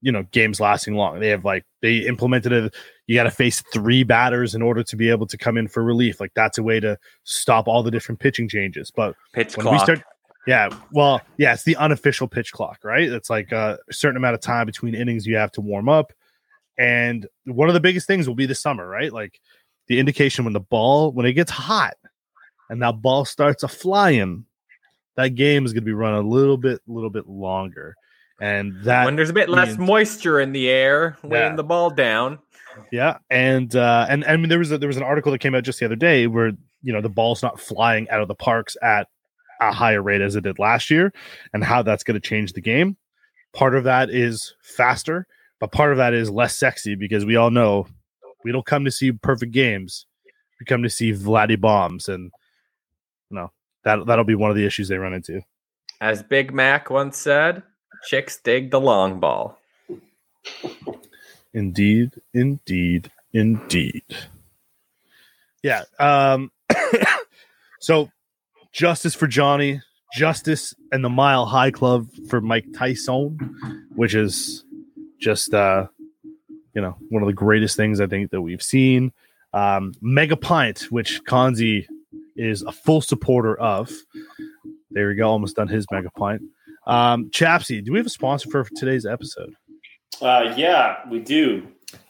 you know games lasting long. They have like they implemented it. You got to face three batters in order to be able to come in for relief. Like that's a way to stop all the different pitching changes. But Pitch when clock. we start, yeah, well, yeah, it's the unofficial pitch clock, right? It's like a certain amount of time between innings you have to warm up. And one of the biggest things will be the summer, right? Like the indication when the ball when it gets hot and that ball starts a flying, that game is going to be run a little bit, a little bit longer, and that when there's a bit less moisture in the air, weighing Yeah. the ball down. Yeah, and uh, and and I mean, there was a, there was an article that came out just the other day where you know the ball's not flying out of the parks at a higher rate as it did last year, and how that's going to change the game. Part of that is faster. But part of that is less sexy because we all know we don't come to see perfect games. We come to see Vladdy bombs, and you know that that'll be one of the issues they run into. As Big Mac once said, chicks dig the long ball. Indeed, indeed, indeed. Yeah. Um so justice for Johnny, justice and the Mile High Club for Mike Tyson, which is just uh you know one of the greatest things I think that we've seen. Um Mega Pint, which Kanzi is a full supporter of. There we go, almost done his Mega Pint. Um Chapsy, do we have a sponsor for today's episode? Uh, yeah, we do.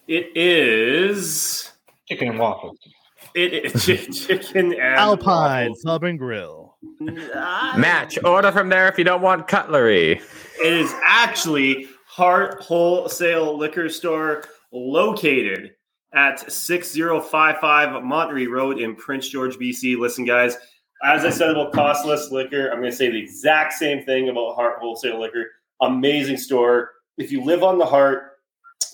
It is Chicken and waffles. it is chi- chicken and Alpine waffles. Pub and Grill. Match. Order from there if you don't want cutlery. It is actually Hart Wholesale Liquor Store located at 6055 Monterey Road in Prince George, BC. Listen, guys, as I said about costless liquor, I'm going to say the exact same thing about Hart Wholesale Liquor. Amazing store. If you live on the Hart,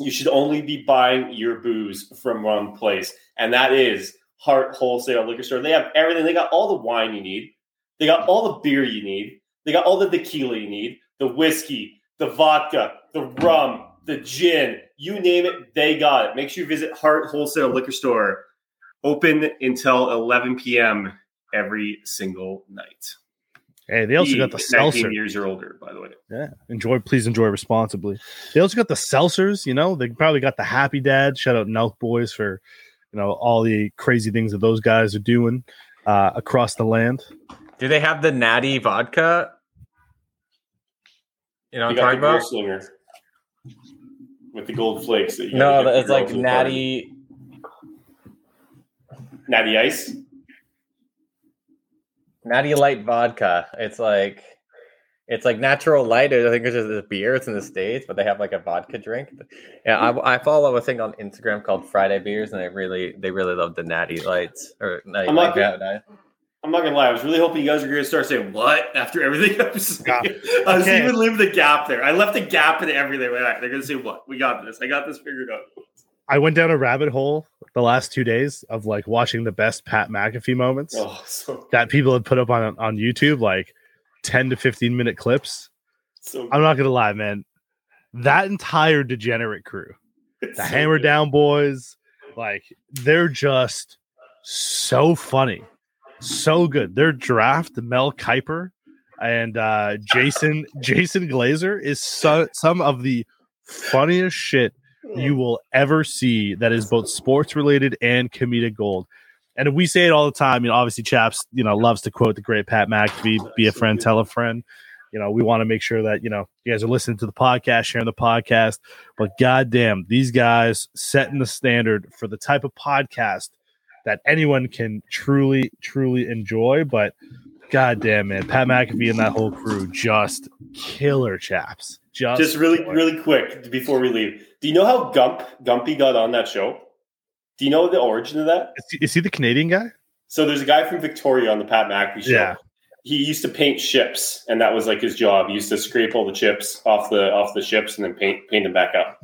you should only be buying your booze from one place, and that is Hart Wholesale Liquor Store. They have everything. They got all the wine you need. They got all the beer you need. They got all the tequila you need, the whiskey, the vodka, the rum, the gin, you name it, they got it. Make sure you visit Hart Wholesale Liquor Store, open until 11 p.m. every single night. Hey, they also Be got the 19 seltzer. years or older, by the way. Yeah, enjoy. Please enjoy responsibly. They also got the seltzers. You know, they probably got the Happy Dad. Shout out Nelk Boys for you know all the crazy things that those guys are doing uh, across the land. Do they have the natty vodka? You know what You I'm got talking the Girl about? Slinger with the gold flakes. That you No, gotta it's like girls party. natty. Natty Ice. Natty light vodka. It's like it's like natural light. I think it's just a beer. It's in the states, but they have like a vodka drink. Yeah, I, I follow a thing on Instagram called Friday Beers, and they really they really love the natty lights or natty I'm not light. gonna- yeah, I'm not gonna lie. I was really hoping you guys were gonna start saying what after everything I was saying. Yeah. I was Okay. even leaving the gap there. I left a gap in everything. All right, they're gonna say what? We got this. I got this figured out. I went down a rabbit hole the last two days of like watching the best Pat McAfee moments Oh, so that people had put up on on YouTube, like ten to fifteen minute clips. so. I'm not gonna lie, man. That entire degenerate crew, it's the so Hammer good. Down Boys, like they're just so funny, so good. Their draft, Mel Kiper and uh, Jason Jason Glazer is so, some of the funniest shit you will ever see that is both sports related and comedic gold. And we say it all the time. You know, obviously, Chaps, you know, loves to quote the great Pat McAfee, "Be a friend, tell a friend." You know, we want to make sure that you know you guys are listening to the podcast, sharing the podcast. But goddamn, these guys setting the standard for the type of podcast that anyone can truly, truly enjoy. But goddamn, man, Pat McAfee and that whole crew just killer chaps. Just, Just really, killer. really quick before we leave. Do you know how Gump Gumpy got on that show? Do you know the origin of that? Is he, is he the Canadian guy? So there's a guy from Victoria on the Pat McAfee show. Yeah. He used to paint ships, and that was like his job. He used to scrape all the chips off the off the ships and then paint paint them back up.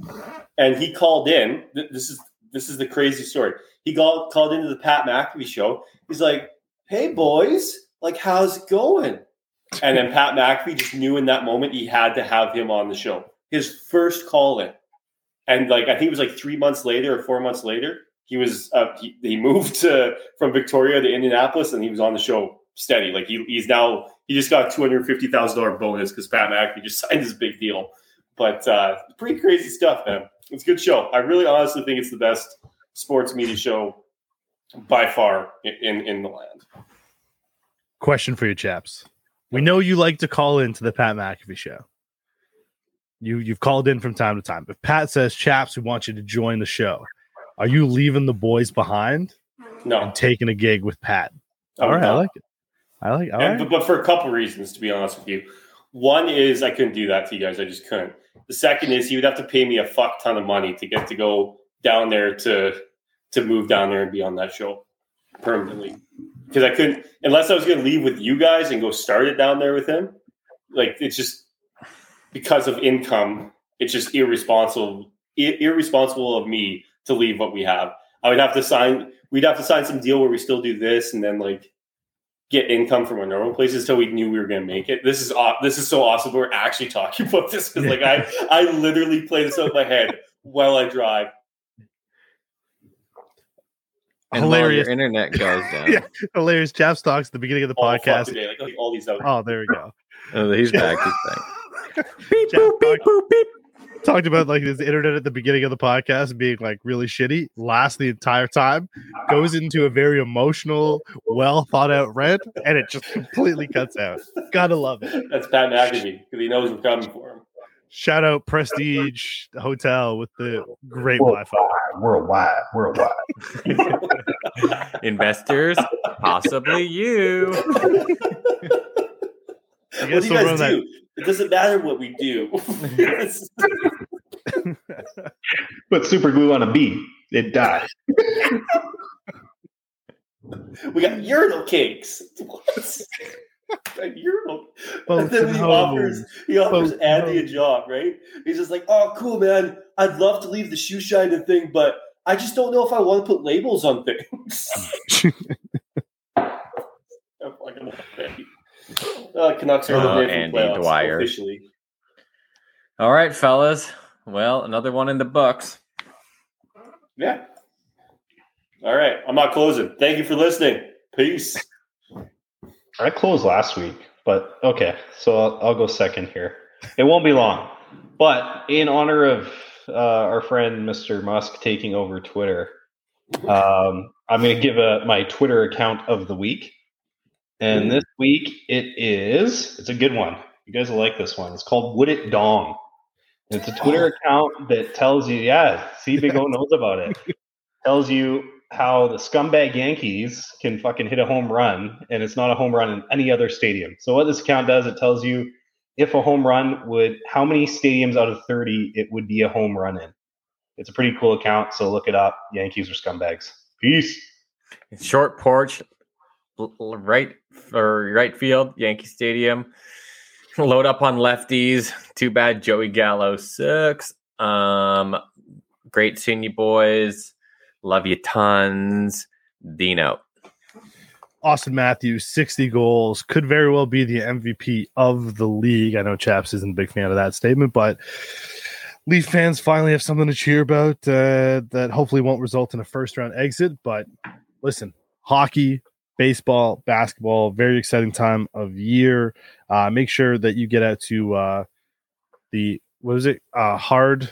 And he called in. This is this is the crazy story. He called called into the Pat McAfee show. He's like, "Hey boys, like how's it going?" And then Pat McAfee just knew in that moment he had to have him on the show. His first call in, and like I think it was like three months later or four months later, he was uh, he, he moved to from Victoria to Indianapolis, and he was on the show steady. Like he, he's now he just got two hundred fifty thousand dollar bonus because Pat McAfee just signed his big deal. But uh, pretty crazy stuff, man. It's a good show. I really honestly think it's the best sports media show by far in in, the land. Question for you, chaps. We know you like to call into the Pat McAfee show. You you've called in from time to time. If Pat says, "Chaps, we want you to join the show," are you leaving the boys behind No, and taking a gig with Pat? Oh, all I'm right, I like it. I like. All And- right. but, but for a couple reasons, to be honest with you. One is I couldn't do that to you guys. I just couldn't. The second is he would have to pay me a fuck ton of money to get to go down there to to move down there and be on that show permanently. Because I couldn't unless I was going to leave with you guys and go start it down there with him. Like it's just because of income, it's just irresponsible irresponsible of me to leave what we have. I would have to sign. We'd have to sign some deal where we still do this, and then like get income from our normal places until we knew we were going to make it. This is this is so awesome. We're actually talking about this because like I I literally play this out in my head while I drive. And while Hilarious. your internet goes down. Yeah. Hilarious. Chaps talks at the beginning of the all fuck podcast. today, like, like all these out. Oh, there we go. Oh, he's back. He's back. Beep, boop, beep, boop, beep. Talked about like his internet at the beginning of the podcast being like really shitty, lasts the entire time, goes into a very emotional, well thought out rant, and it just completely cuts out. Gotta love it. That's Pat McAfee because he knows we're coming for him. Shout out Prestige Hotel with the great Wi Fi. Worldwide, worldwide. Investors, possibly you. I What do you guys run that- do? It doesn't matter what we do. Put super glue on a bee, it dies. we got urinal cakes. What? A urinal. Both and then he offers he offers Both Andy a job, right? He's just like, oh, cool, man. I'd love to leave the shoe shining thing, but I just don't know if I want to put labels on things. I'm fucking okay. Uh, Canucks are Oh, eliminated Andy playoffs Dwyer. officially. All right, fellas. Well, another one in the books. Yeah. All right. I'm not closing. Thank you for listening. Peace. I closed last week, but okay. So I'll, I'll go second here. It won't be long, but in honor of uh, our friend Mr. Musk taking over Twitter, um, I'm going to give a, my Twitter account of the week. And this week it is, it's a good one. You guys will like this one. It's called Would It Dong. It's a Twitter account that tells you, yeah, see, Big O knows about it. tells you how the scumbag Yankees can fucking hit a home run, and it's not a home run in any other stadium. So what this account does, it tells you if a home run would, how many stadiums out of 30 it would be a home run in. It's a pretty cool account, so look it up. Yankees are scumbags. Peace. Short porch, right or right field, Yankee Stadium. Load up on lefties. Too bad Joey Gallo sucks. Um, great seeing you boys. Love you tons. Dino. Auston Matthews, 60 goals, could very well be the MVP of the league. I know Chaps isn't a big fan of that statement, but Leaf fans finally have something to cheer about uh, that hopefully won't result in a first round exit. But listen, hockey, baseball, basketball, very exciting time of year. Uh, make sure that you get out to uh, the, what was it? Uh, hard,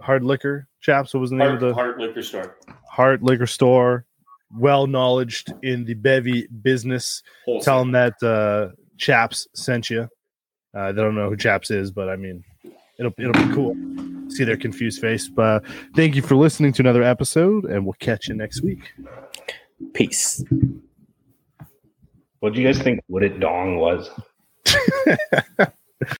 hard liquor, Chaps. What was the name Hart, of the Hart Liquor Store. Hard Liquor Store, well knowledged in the bevy business. Wholesale. Tell them that uh, Chaps sent you. Uh, they don't know who Chaps is, but I mean, it'll it'll be cool. See their confused face. But thank you for listening to another episode, and we'll catch you next week. Peace. What do you guys think What It Dong was?